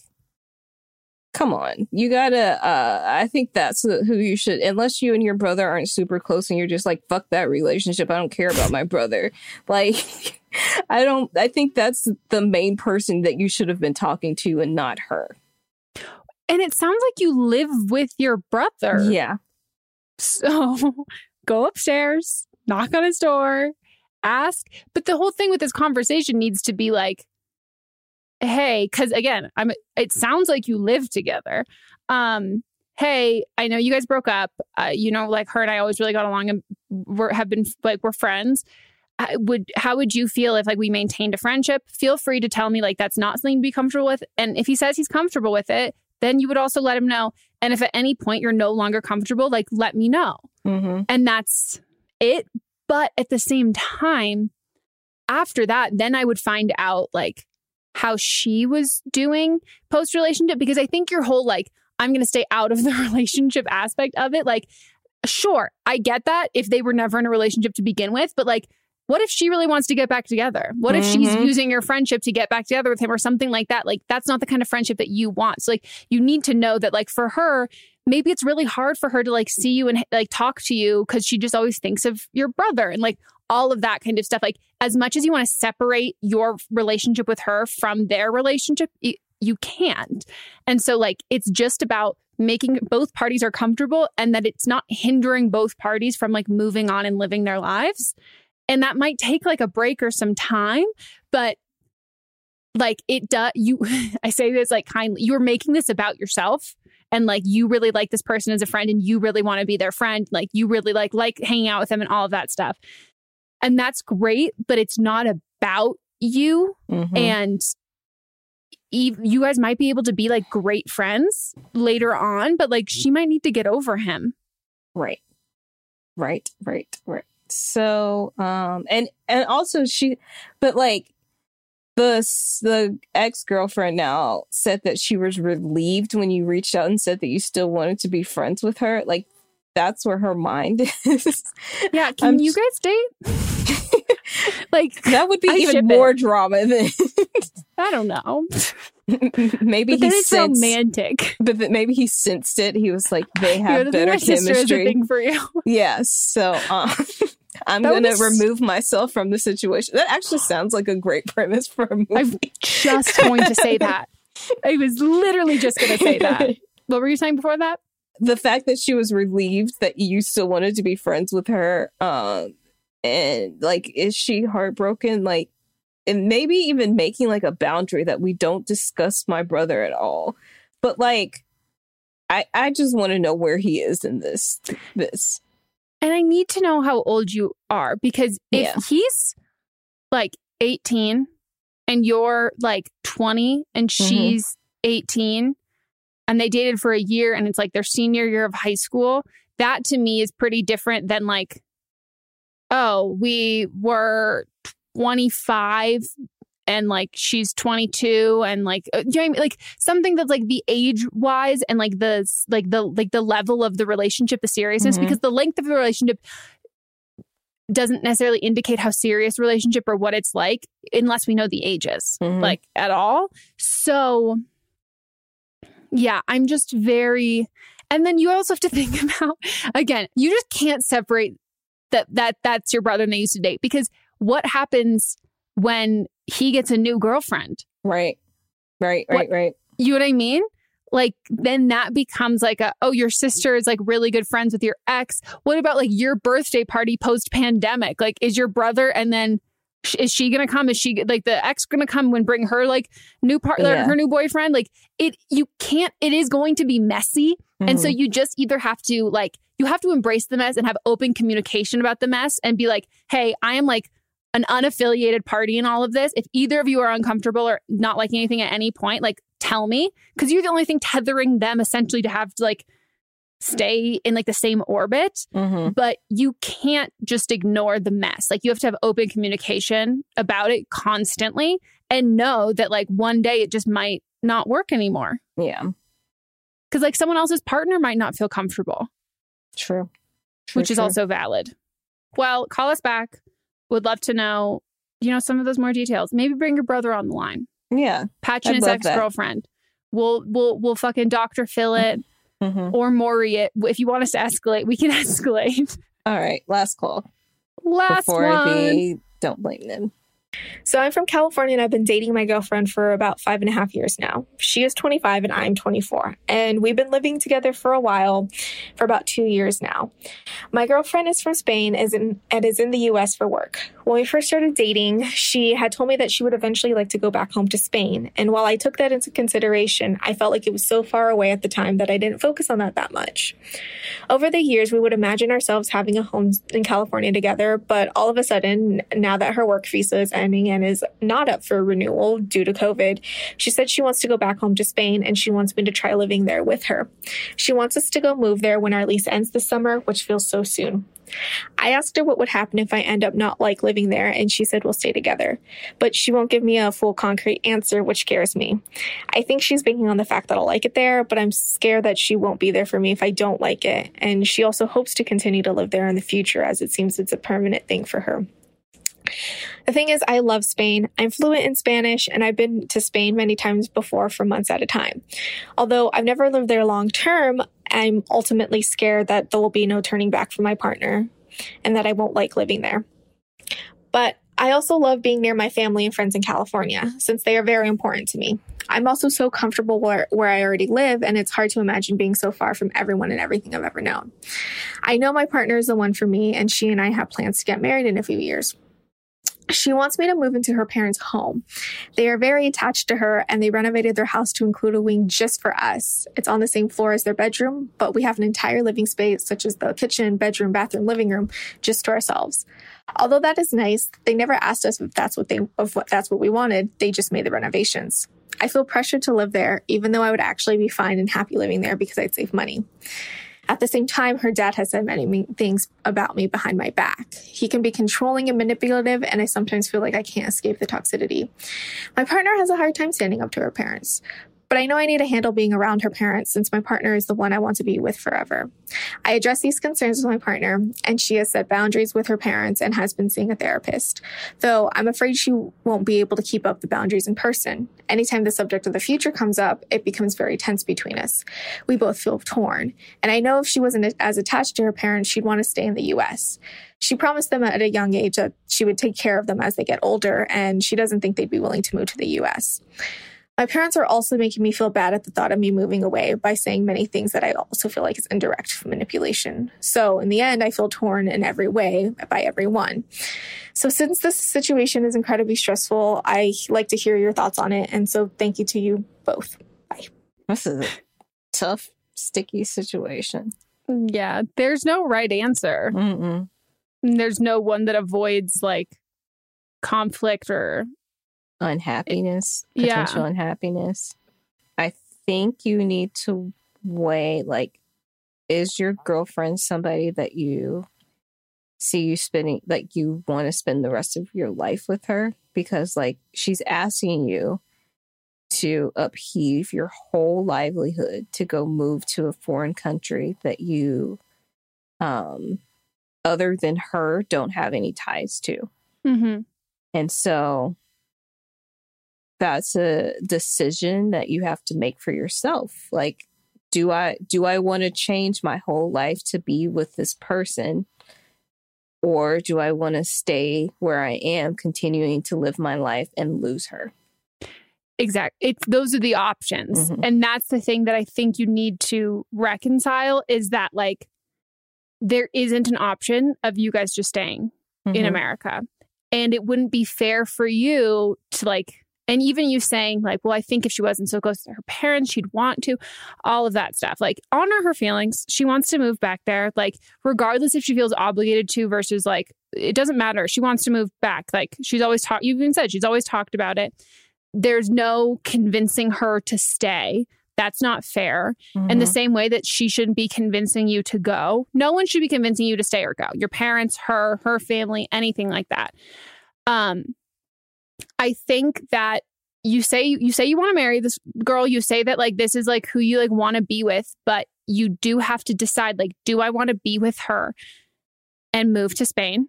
come on, you gotta. uh I think that's who you should, unless you and your brother aren't super close and you're just like, fuck that relationship. I don't care about my brother. Like, I don't. I think that's the main person that you should have been talking to, and not her. And it sounds like you live with your brother. Yeah. So go upstairs, knock on his door, ask. But the whole thing with this conversation needs to be like, hey, because again, I'm it sounds like you live together. Um, hey, I know you guys broke up. Uh, you know, like her and I always really got along and we're, have been like we're friends. I would how would you feel if like we maintained a friendship? Feel free to tell me like that's not something to be comfortable with. And if he says he's comfortable with it, then you would also let him know. And if at any point you're no longer comfortable, like let me know. Mm-hmm. And that's it. But at the same time, after that, then I would find out like how she was doing post relationship because I think your whole like, I'm going to stay out of the relationship aspect of it. Like, sure, I get that if they were never in a relationship to begin with, but like, what if she really wants to get back together? What if she's Mhm. using your friendship to get back together with him or something like that? Like, that's not the kind of friendship that you want. So, like, you need to know that, like, for her, maybe it's really hard for her to like see you and like talk to you because she just always thinks of your brother and like all of that kind of stuff. Like, as much as you want to separate your relationship with her from their relationship, you can't. And so, like, it's just about making both parties are comfortable and that it's not hindering both parties from like moving on and living their lives. And that might take like a break or some time, but like it does you I say this like kindly you're making this about yourself and like you really like this person as a friend and you really want to be their friend like you really like like hanging out with them and all of that stuff. And that's great, but it's not about you Mhm. and you guys might be able to be like great friends later on, but like she might need to get over him. Right. Right, right, right. So, um and and also she but like the the ex girlfriend now said that she was relieved when you reached out and said that you still wanted to be friends with her. Like that's where her mind is. Yeah, can I'm you guys date? like that would be I even more it. drama than I don't know. maybe But sensed, romantic. but maybe he sensed it. He was like, they have better my sister a chemistry. thing for you. Yes. So um, I'm That going be to s- remove myself from the situation. That actually sounds like a great premise for a movie. I'm just going to say that. I was literally just going to say that. What were you saying before that? the fact that she was relieved that you still wanted to be friends with her um and like is she heartbroken like and maybe even making like a boundary that we don't discuss my brother at all but like i i just want to know where he is in this this And I need to know how old you are because if Yeah. he's like 18 and you're like 20 and Mm-hmm. she's 18 and they dated for a year and it's like their senior year of high school, that to me is pretty different than like, oh, we were 25 and like she's 22 and like uh, you know what I mean? like something that's like the age wise and like the like the like the level of the relationship the seriousness Mhm. because the length of the relationship doesn't necessarily indicate how serious relationship or what it's like unless we know the ages Mhm. like at all so yeah i'm just very and then you also have to think about again you just can't separate that that that's your brother and they used to date because what happens when he gets a new girlfriend right right What- right right you know what I mean? Like then that becomes like a oh your sister is like really good friends with your ex. What about like your birthday party post pandemic? Like is your brother and then is she gonna come? Is she like the ex gonna come and bring her like new partner, Yeah. her new boyfriend? Like it you can't. It is going to be messy, and so Mhm. you just either have to like you have to embrace the mess and have open communication about the mess and be like, hey, I am like an unaffiliated party in all of this. If either of you are uncomfortable or not liking anything at any point, like tell me because you're the only thing tethering them essentially to have to like stay in like the same orbit. Mhm. But you can't just ignore the mess. Like you have to have open communication about it constantly and know that like one day it just might not work anymore. yeah Because like someone else's partner might not feel comfortable, true, True, which is also valid. Well, call us back. Would love to know, you know, some of those more details. Maybe bring your brother on the line. yeah Patch I'd and his ex girlfriend. We'll we'll we'll fucking Doctor Phil it Mhm. or Maury it. If you want us to escalate, we can escalate. all right last call Last before one. the don't blame them So I'm from California and I've been dating my girlfriend for about five and a half years now. She is 25 and I'm 24. And we've been living together for a while, for about two years now. My girlfriend is from Spain is and is in the US for work. When we first started dating, she had told me that she would eventually like to go back home to Spain. And while I took that into consideration, I felt like it was so far away at the time that I didn't focus on that that much. Over the years, we would imagine ourselves having a home in California together, but all of a sudden, now that her work visa is ending and is not up for renewal due to COVID, she said she wants to go back home to Spain and she wants me to try living there with her. She wants us to go move there when our lease ends this summer, which feels so soon. I asked her what would happen if I end up not like living there, and she said we'll stay together. But she won't give me a full concrete answer, which scares me. I think she's banking on the fact that I'll like it there, but I'm scared that she won't be there for me if I don't like it. And she also hopes to continue to live there in the future as it seems it's a permanent thing for her. The thing is, I love Spain. I'm fluent in Spanish and I've been to Spain many times before for months at a time. Although I've never lived there long term, I'm ultimately scared that there will be no turning back for my partner and that I won't like living there. But I also love being near my family and friends in California since they are very important to me. I'm also so comfortable where, where I already live, and it's hard to imagine being so far from everyone and everything I've ever known. I know my partner is the one for me, and she and I have plans to get married in a few years. She wants me to move into her parents' home. They are very attached to her and they renovated their house to include a wing just for us. It's on the same floor as their bedroom, but we have an entire living space, such as the kitchen, bedroom, bathroom, living room, just to ourselves. Although that is nice, they never asked us if that's what they if what that's what we wanted. They just made the renovations. I feel pressured to live there, even though I would actually be fine and happy living there because I'd save money. At the same time, her dad has said many things about me behind my back. He can be controlling and manipulative, and I sometimes feel like I can't escape the toxicity. My partner has a hard time standing up to her parents. But I know I need to handle being around her parents since my partner is the one I want to be with forever. I address these concerns with my partner, and she has set boundaries with her parents and has been seeing a therapist. Though I'm afraid she won't be able to keep up the boundaries in person. Anytime the subject of the future comes up, it becomes very tense between us. We both feel torn. And I know if she wasn't as attached to her parents, she'd want to stay in the US. She promised them at a young age that she would take care of them as they get older, and she doesn't think they'd be willing to move to the US. My parents are also making me feel bad at the thought of me moving away by saying many things that I also feel like is indirect manipulation. So in the end, I feel torn in every way by everyone. So since this situation is incredibly stressful, I like to hear your thoughts on it. And so thank you to you both. Bye. This is a tough, sticky situation. Yeah, there's no right answer. Mm-mm. There's no one that avoids like conflict or unhappiness, Yeah. potential unhappiness. I think you need to weigh like, is your girlfriend somebody that you see you spending, like, you want to spend the rest of your life with her? Because, like, she's asking you to upheave your whole livelihood to go move to a foreign country that you, um, other than her, don't have any ties to. Mm-hmm. And so that's a decision that you have to make for yourself. Like, do I do I want to change my whole life to be with this person? Or do I want to stay where I am, continuing to live my life and lose her? Exactly. It's those are the options. Mhm. And that's the thing that I think you need to reconcile is that like there isn't an option of you guys just staying in Mhm. America. And it wouldn't be fair for you to like and even you saying like, well, I think if she wasn't so close to her parents, she'd want to, all of that stuff. Like honor her feelings. She wants to move back there. Like regardless if she feels obligated to versus like it doesn't matter. She wants to move back. Like she's always talked you've even said she's always talked about it there's no convincing her to stay. That's not fair. In the Mhm. same way that she shouldn't be convincing you to go. No one should be convincing you to stay or go. Your parents, her, her family, anything like that. Um I think that you say you say you want to marry this girl, you say that like this is like who you like want to be with, but you do have to decide like do I want to be with her and move to Spain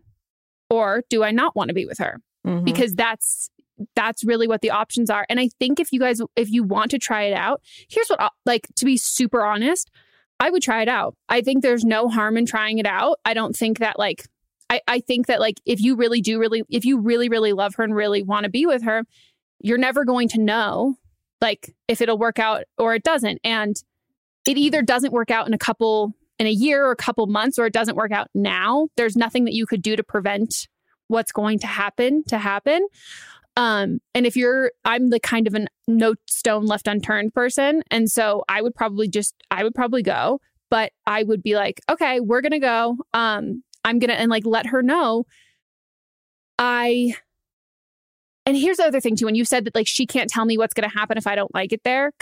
or do I not want to be with her? Mhm. because that's that's really what the options are and i think if you guys if you want to try it out here's what like to be super honest i would try it out i think there's no harm in trying it out i don't think that like i i think that like if you really do really if you really really love her and really want to be with her you're never going to know like if it'll work out or it doesn't. And it either doesn't work out in a couple in a year or a couple months or it doesn't work out now. There's nothing that you could do to prevent what's going to happen to happen. Um and if you're i'm the kind of a no stone left unturned person and so i would probably just i would probably go but i would be like okay we're gonna go. Um i'm gonna and like let her know i and here's the other thing too when you said that like she can't tell me what's gonna happen if i don't like it there,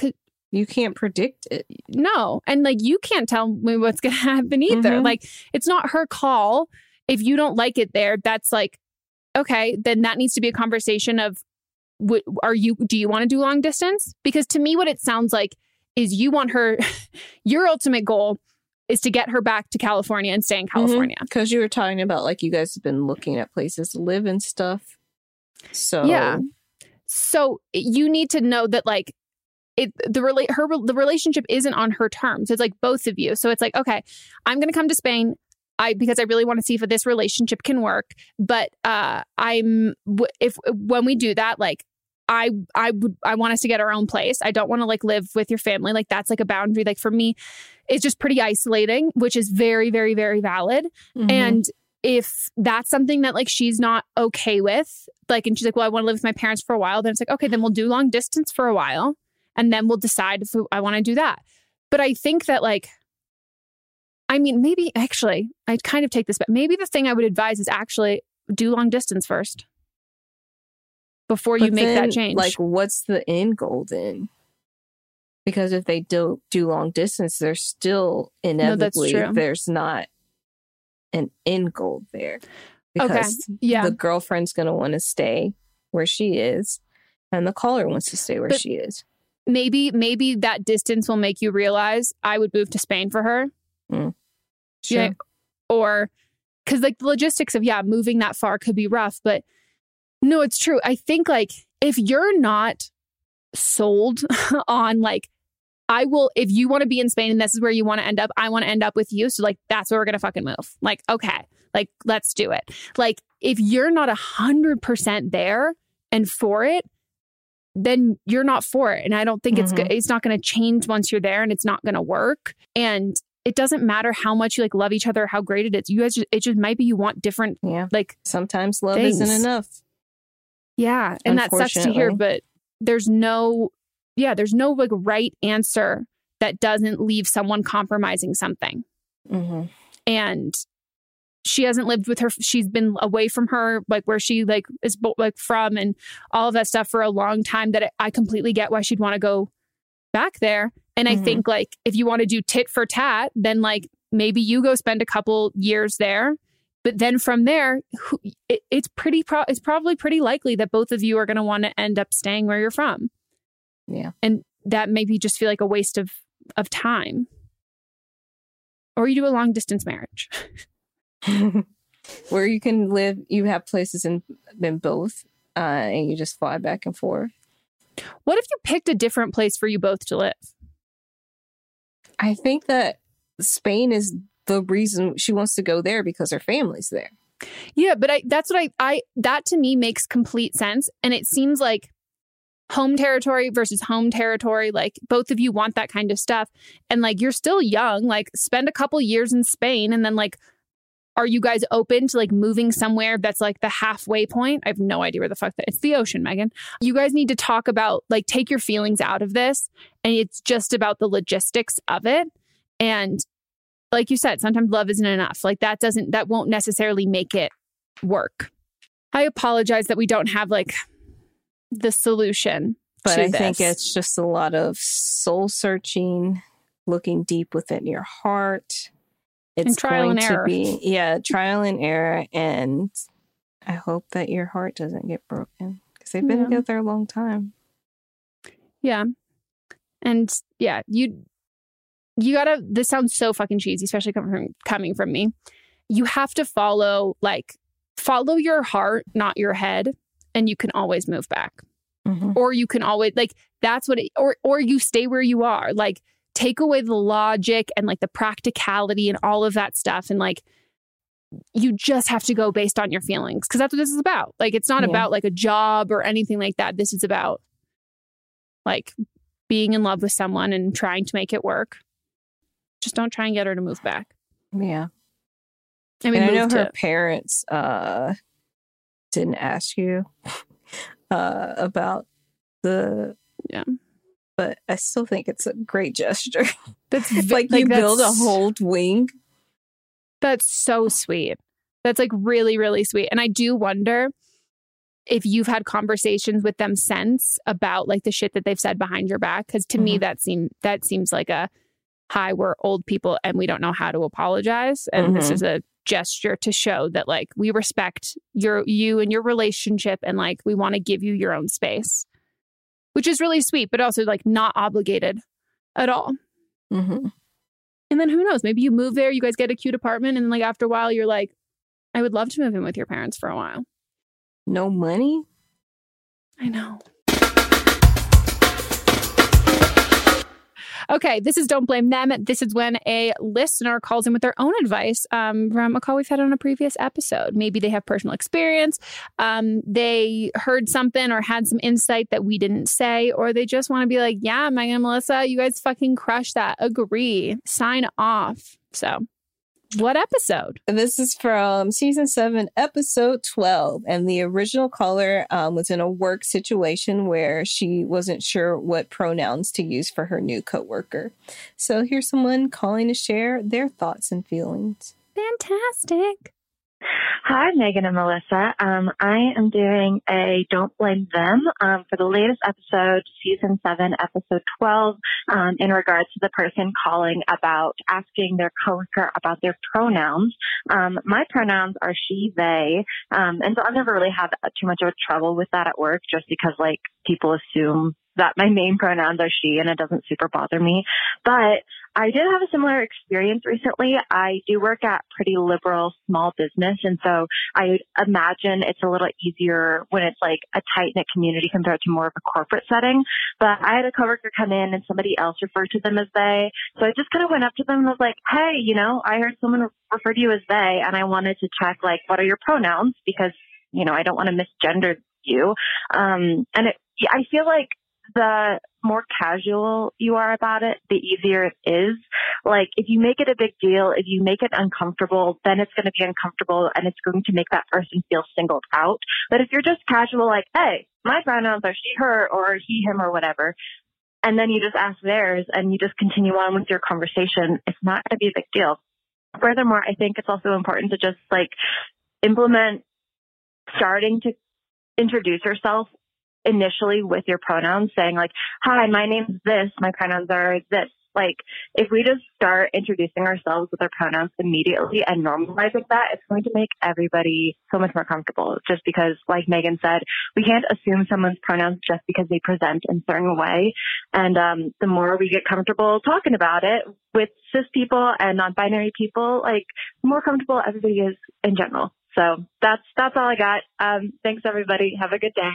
you can't predict it. no and like you can't tell me what's gonna happen either Mhm. like it's not her call if you don't like it there that's like okay then that needs to be a conversation of what are you do you want to do long distance because to me what it sounds like is you want her your ultimate goal is to get her back to california and stay in california. Because you were talking about like you guys have been looking at places to live and stuff. So Yeah. so you need to know that like it the relate her the relationship isn't on her terms. It's like both of you. So it's like okay i'm going to come to spain i because i really want to see if this relationship can work. But uh i'm if when we do that like I I would I want us to get our own place. I don't want to like live with your family. Like that's like a boundary. Like for me, it's just pretty isolating, which is very very very valid. Mhm. And if that's something that like she's not okay with, like, and she's like, well, I want to live with my parents for a while, then it's like, okay, then we'll do long distance for a while. And then we'll decide if I want to do that. But I think that, like, I mean, maybe actually, I'd kind of take this, but maybe the thing I would advise is actually do long distance first before you But make then, that change. Like, what's the end goal then? Because if they do do long distance, there's still inevitably true. there's not an end goal there. Because yeah. the girlfriend's gonna want to stay where she is, and the caller wants to stay where But- she is. maybe maybe that distance will make you realize I would move to Spain for her. Mm. Yeah. Or because like the logistics of yeah, moving that far could be rough, but no, it's true. I think like if you're not sold on like I will if you want to be in Spain and this is where you want to end up, I want to end up with you. So like that's where we're gonna fucking move. Like, okay, like let's do it. Like if you're not a hundred percent there and for it, then you're not for it. And I don't think it's good. Mm-hmm. It's not going to change once you're there and it's not going to work. And it doesn't matter how much you like love each other, how great it is. You guys, just, it just might be you want different, Yeah. like, Sometimes love Things. isn't enough. Yeah. And that sucks to hear, but there's no, yeah, there's no like right answer that doesn't leave someone compromising something. hmm and she hasn't lived with her she's been away from her like where she like is like from and all of that stuff for a long time that i completely get why she'd want to go back there and i Mhm. think like if you want to do tit for tat then like maybe you go spend a couple years there but then from there it, it's pretty pro- it's probably pretty likely that both of you are going to want to end up staying where you're from Yeah. and that maybe just feel like a waste of of time or you do a long distance marriage Where you can live, you have places in in both, uh, and you just fly back and forth. What if you picked a different place for you both to live? I think that Spain is the reason she wants to go there because her family's there. Yeah, but I that's what I I that to me makes complete sense and it seems like home territory versus home territory like both of you want that kind of stuff and like you're still young like spend a couple years in Spain and then like are you guys open to like moving somewhere that's like the halfway point? I have no idea where the fuck that it's the ocean, Megan. You guys need to talk about like take your feelings out of this and it's just about the logistics of it and like you said, sometimes love isn't enough. Like that doesn't, that won't necessarily make it work. I apologize that we don't have like the solution. But to I think it's just a lot of soul searching, looking deep within your heart. It's trial going and to error. be yeah, trial and error, and I hope that your heart doesn't get broken because they've been Yeah. together a long time. Yeah. And yeah, you you gotta this sounds so fucking cheesy, especially coming from coming from me. You have to follow like follow your heart, not your head, and you can always move back. Mhm. Or you can always like that's what it or or you stay where you are. Like take away the logic and like the practicality and all of that stuff and like you just have to go based on your feelings because that's what this is about. Like it's not Yeah. about like a job or anything like that. This is about like being in love with someone and trying to make it work. Just don't try and get her to move back. Yeah, I mean, and I know her to- parents uh didn't ask you uh about the Yeah. but I still think it's a great gesture. that's vi- like, you build a whole wing. That's so sweet. That's like really, really sweet. And I do wonder if you've had conversations with them since about like the shit that they've said behind your back. Cause to me Mhm. that seem that seems like a hi, we're old people and we don't know how to apologize. And this Mhm. is a gesture to show that like we respect your you and your relationship and like we want to give you your own space. Which is really sweet, but also like not obligated at all. Mm-hmm. And then who knows? Maybe you move there, you guys get a cute apartment, and then like after a while, you're like, I would love to move in with your parents for a while. No money. I know. Okay, this is Don't Blame Them. This is when a listener calls in with their own advice um, from a call we've had on a previous episode. Maybe they have personal experience, um, they heard something or had some insight that we didn't say, or they just want to be like, yeah, Megan and Melissa, you guys fucking crush that. Agree. Sign off. So, what episode? This is from season seven, episode 12. And the original caller um, was in a work situation where she wasn't sure what pronouns to use for her new coworker. So here's someone calling to share their thoughts and feelings. Fantastic. Hi, Megan and Melissa. Um, I am doing a Don't Blame Them um, for the latest episode, season seven, episode 12, um, in regards to the person calling about asking their coworker about their pronouns. Um, my pronouns are she, they, um, and so I've never really had too much of a trouble with that at work just because like people assume that my main pronouns are she and it doesn't super bother me. But I did have a similar experience recently. I do work at pretty liberal small business. And so I imagine it's a little easier when it's like a tight knit community compared to more of a corporate setting. But I had a coworker come in and somebody else referred to them as they. So I just kind of went up to them and was like, Hey, you know, I heard someone refer to you as they and I wanted to check like, what are your pronouns? Because, you know, I don't want to misgender you. Um, and it, I feel like the more casual you are about it, the easier it is. Like if you make it a big deal, if you make it uncomfortable, then it's going to be uncomfortable and it's going to make that person feel singled out. But if you're just casual, like, hey, my pronouns are she, her, or he, him, or whatever, and then you just ask theirs and you just continue on with your conversation, it's not going to be a big deal. Furthermore, I think it's also important to just like implement starting to introduce yourself initially with your pronouns saying like, hi, my name's this, my pronouns are this. Like, if we just start introducing ourselves with our pronouns immediately and normalizing that, it's going to make everybody so much more comfortable. Just because, like Megan said, we can't assume someone's pronouns just because they present in a certain way. And um, the more we get comfortable talking about it with cis people and non-binary people, like, the more comfortable everybody is in general. So that's that's all I got. Um, thanks everybody. Have a good day.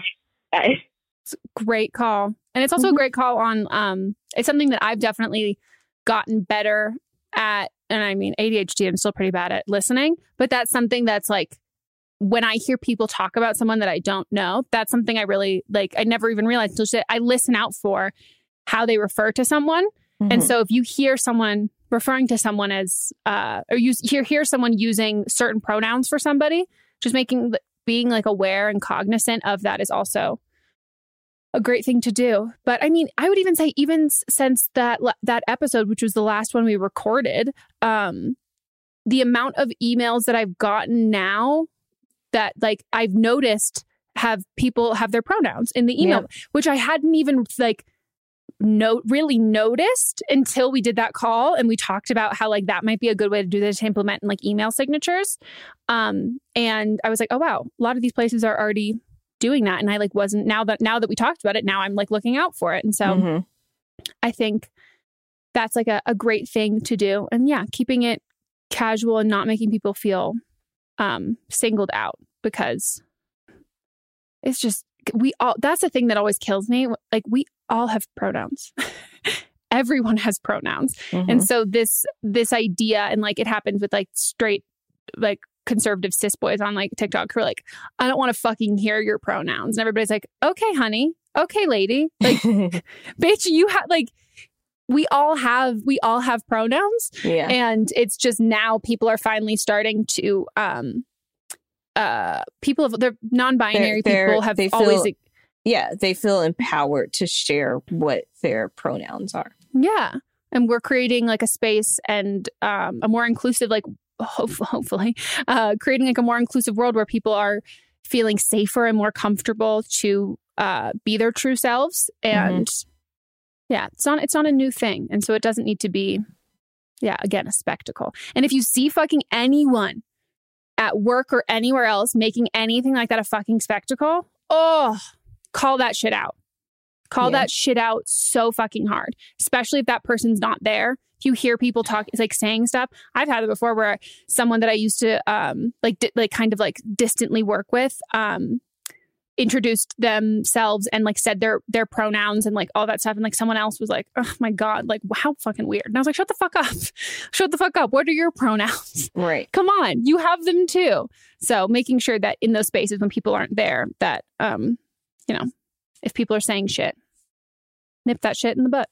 Bye. It's a great call. And it's also Mm-hmm. a great call on um it's something that I've definitely gotten better at and I mean ADHD I'm still pretty bad at listening, but that's something that's like when I hear people talk about someone that I don't know, that's something I really like I never even realized until shit. I listen out for how they refer to someone. And Mhm. so if you hear someone referring to someone as uh or you hear hear someone using certain pronouns for somebody, just making being like aware and cognizant of that is also a great thing to do. But I mean, I would even say even since that that episode which was the last one we recorded, um the amount of emails that I've gotten now that like I've noticed have people have their pronouns in the email, which I hadn't even like no really noticed until we did that call and we talked about how like that might be a good way to do this to implement in like email signatures. Um and I was like, oh wow, a lot of these places are already doing that and I like wasn't now that now that we talked about it, now I'm like looking out for it. And so Mhm. I think that's like a, a great thing to do. And yeah, keeping it casual and not making people feel um singled out because it's just we all that's the thing that always kills me. Like we all have pronouns. Everyone has pronouns. Mhm. And so this this idea and like it happens with like straight like conservative cis boys on like TikTok who are like, I don't want to fucking hear your pronouns. And everybody's like, okay, honey. Okay, lady. Like, bitch, you have like we all have we all have pronouns. Yeah. And it's just now people are finally starting to um uh people of the non-binary They're- people have they feel- always yeah, they feel empowered to share what their pronouns are. Yeah. And we're creating like a space and um, a more inclusive, like hopefully, uh, creating like a more inclusive world where people are feeling safer and more comfortable to uh, be their true selves. And yeah, it's not it's not a new thing, and so it doesn't need to be, yeah, again, a spectacle. And if you see fucking anyone at work or anywhere else making anything like that a fucking spectacle, oh, call that shit out. Call Yeah. that shit out so fucking hard, especially if that person's not there. If you hear people talk, it's like saying stuff. I've had it before where someone that I used to um like di- like kind of like distantly work with um introduced themselves and like said their their pronouns and like all that stuff. And like someone else was like oh my god like how fucking weird. And i was like shut the fuck up. Shut the fuck up. What are your pronouns? Right. Come on. You have them too. So making sure that in those spaces when people aren't there that um you know if people are saying shit nip that shit in the butt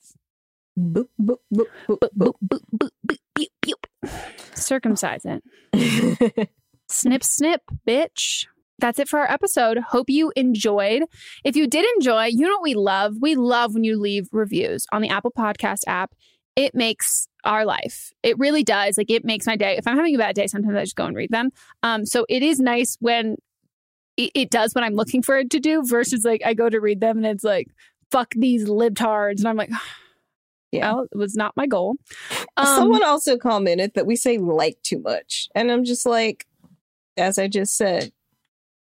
boop boop boop boop boop boop boop boop boop boop circumcise it snip snip bitch that's it for our episode. Hope you enjoyed. If you did enjoy, you know what we love? We love when you leave reviews on the Apple Podcast app. It makes our life. It really does. Like it makes my day. If I'm having a bad day, sometimes I just go and read them. Um, so it is nice when it, it does what I'm looking for it to do versus like I go to read them and it's like, fuck these libtards. And I'm like, yeah, well, it was not my goal. Um, Someone also commented that we say like too much. And I'm just like, as I just said,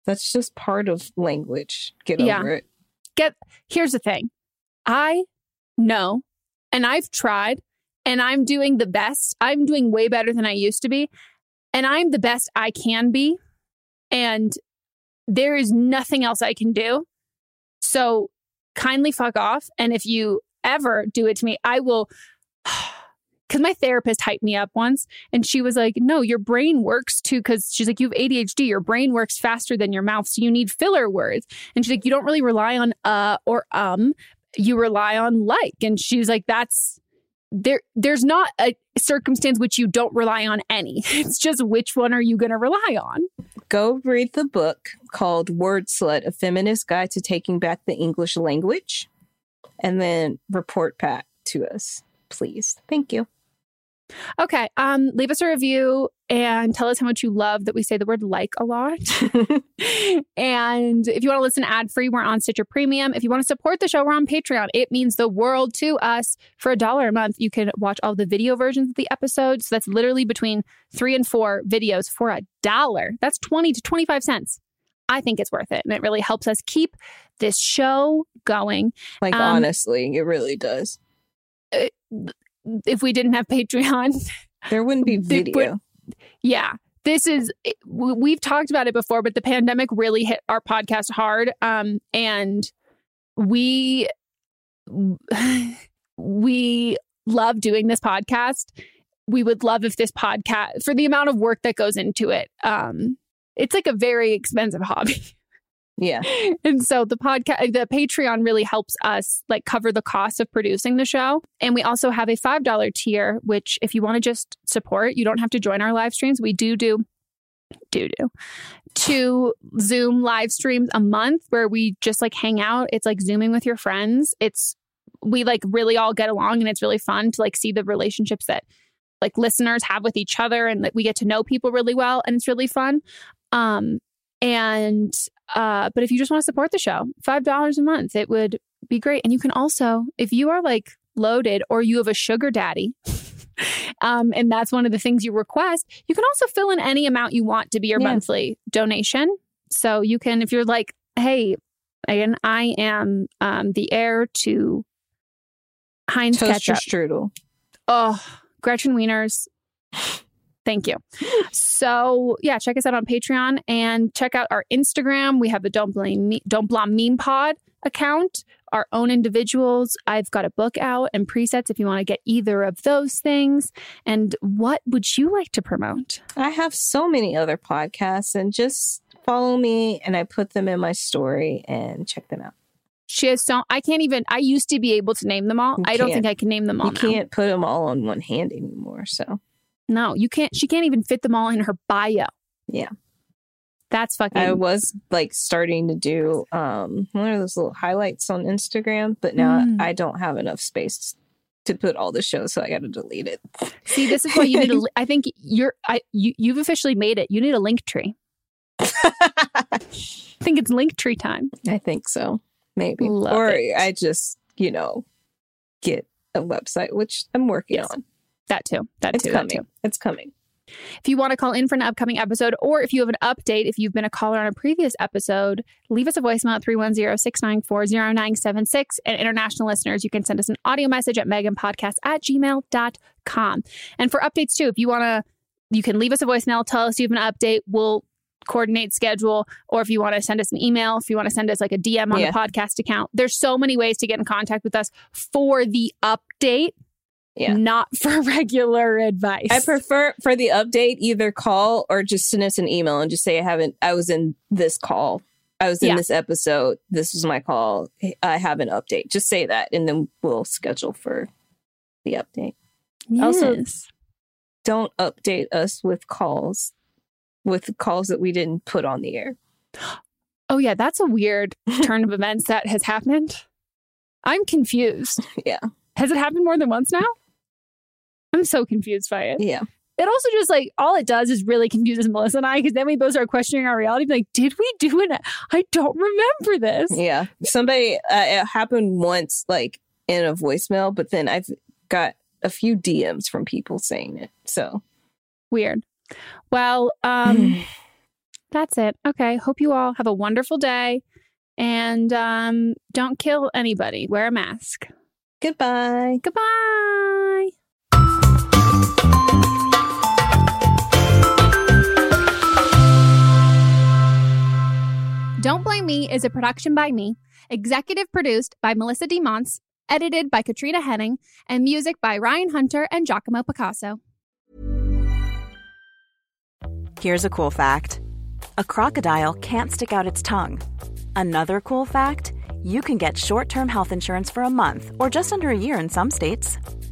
that's just part of language. Get Yeah. over it. get here's the thing i know and i've tried and i'm doing the best i'm doing way better than i used to be and i'm the best i can be and there is nothing else i can do so kindly fuck off and if you ever do it to me i will because my therapist hyped me up once and she was like no your brain works too because she's like you have adhd your brain works faster than your mouth so you need filler words. And she's like you don't really rely on uh or um you rely on like. And she was like that's there there's not a circumstance which you don't rely on any. It's just which one are you going to rely on? Go read the book called Wordslut, A Feminist Guide to Taking Back the English Language, and then report back to us, please. Thank you. okay um leave us a review and tell us how much you love that we say the word like a lot and if you want to listen ad free, we're on Stitcher Premium. If you want to support the show, we're on Patreon. It means the world to us. For a dollar a month, you can watch all the video versions of the episodes. So that's literally between three and four videos for a dollar. That's 20 to 25 cents. I think it's worth it. And it really helps us keep this show going. Like, Um, honestly, it really does. If we didn't have Patreon, There wouldn't be They would- video. yeah this is we- we've talked about it before but the pandemic really hit our podcast hard um and we we love doing this podcast we would love if this podcast for the amount of work that goes into it um it's like a very expensive hobby. Yeah. and so the podcast the patreon really helps us like cover the cost of producing the show. And we also have a five dollar tier which if you want to just support you don't have to join our live streams. We do do do do two zoom live streams a month where we just like hang out. It's like zooming with your friends. It's we like really all get along and it's really fun to like see the relationships that like listeners have with each other and like we get to know people really well and it's really fun um and uh but if you just want to support the show five dollars a month it would be great and you can also if you are like loaded or you have a sugar daddy um and that's one of the things you request you can also fill in any amount you want to be your Yeah. monthly donation so you can if you're like hey and I am um the heir to Heinz Toaster ketchup. strudel. Oh, Gretchen Wieners. Thank you. So yeah, check us out on Patreon and check out our Instagram. We have the Don't Blame Me, Don't Blame Meme Pod account. Our own individuals. I've got a book out and presets if you want to get either of those things. And what would you like to promote? I have so many other podcasts and just follow me and I put them in my story and check them out. She has so I can't even. I used to be able to name them all. You I don't think I can name them all. You now. can't put them all on one hand anymore. So, No, you can't. She can't even fit them all in her bio. yeah. That's fucking. I was like starting to do um one of those little highlights on Instagram, but now Mm. I don't have enough space to put all the shows, so I got to delete it. See, this is why you need a. li- I think you're. I you you've officially made it. You need a Linktree. I think it's Linktree time. I think so, maybe, Love or it. I just you know get a website, which I'm working Yes. on. That too. That It's too. That coming. too. It's coming. If you want to call in for an upcoming episode, or if you have an update, if you've been a caller on a previous episode, leave us a voicemail at 310-694-0976. And international listeners, you can send us an audio message at meganpodcast at gmail.com. And for updates too, if you want to, you can leave us a voicemail, tell us you have an update. We'll coordinate schedule or if you want to send us an email if you want to send us like a dm on Yeah. the podcast account there's so many ways to get in contact with us for the update Yeah. not for regular advice I prefer for the update either call or just send us an email and just say I haven't. I was in this call. I was in Yeah. this episode. This was my call. I have an update. Just say that, and then we'll schedule for the update. Also- Yes. Don't update us with calls, with calls that we didn't put on the air. Oh yeah, that's a weird turn of events that has happened. I'm confused. Yeah. Has it happened more than once now? I'm so confused by it. Yeah. It also just like all it does is really confuses Melissa and I because then we both start questioning our reality. Like, did we do it? I don't remember this. Yeah. Somebody, uh, it happened once, like in a voicemail, but then I've got a few DMs from people saying it. So weird. Well, um, that's it. Okay. Hope you all have a wonderful day and um, don't kill anybody. Wear a mask. Goodbye. Goodbye. Don't Blame Me is a production by me, executive produced by Melissa DeMonts, edited by Katrina Henning, and music by Ryan Hunter and Giacomo Picasso. Here's a cool fact a crocodile can't stick out its tongue. Another cool fact you can get short term health insurance for a month or just under a year in some states.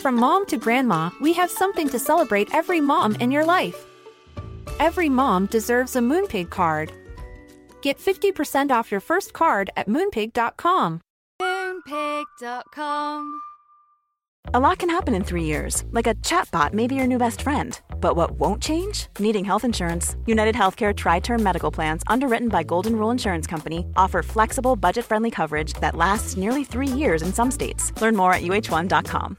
From mom to grandma, we have something to celebrate every mom in your life. Every mom deserves a Moonpig card. Get 50% off your first card at moonpig.com. Moonpig.com. A lot can happen in three years, like a chatbot may be your new best friend. But what won't change? Needing health insurance. United Healthcare TriTerm Medical Plans, underwritten by Golden Rule Insurance Company, offer flexible, budget friendly coverage that lasts nearly three years in some states. Learn more at uhone.com.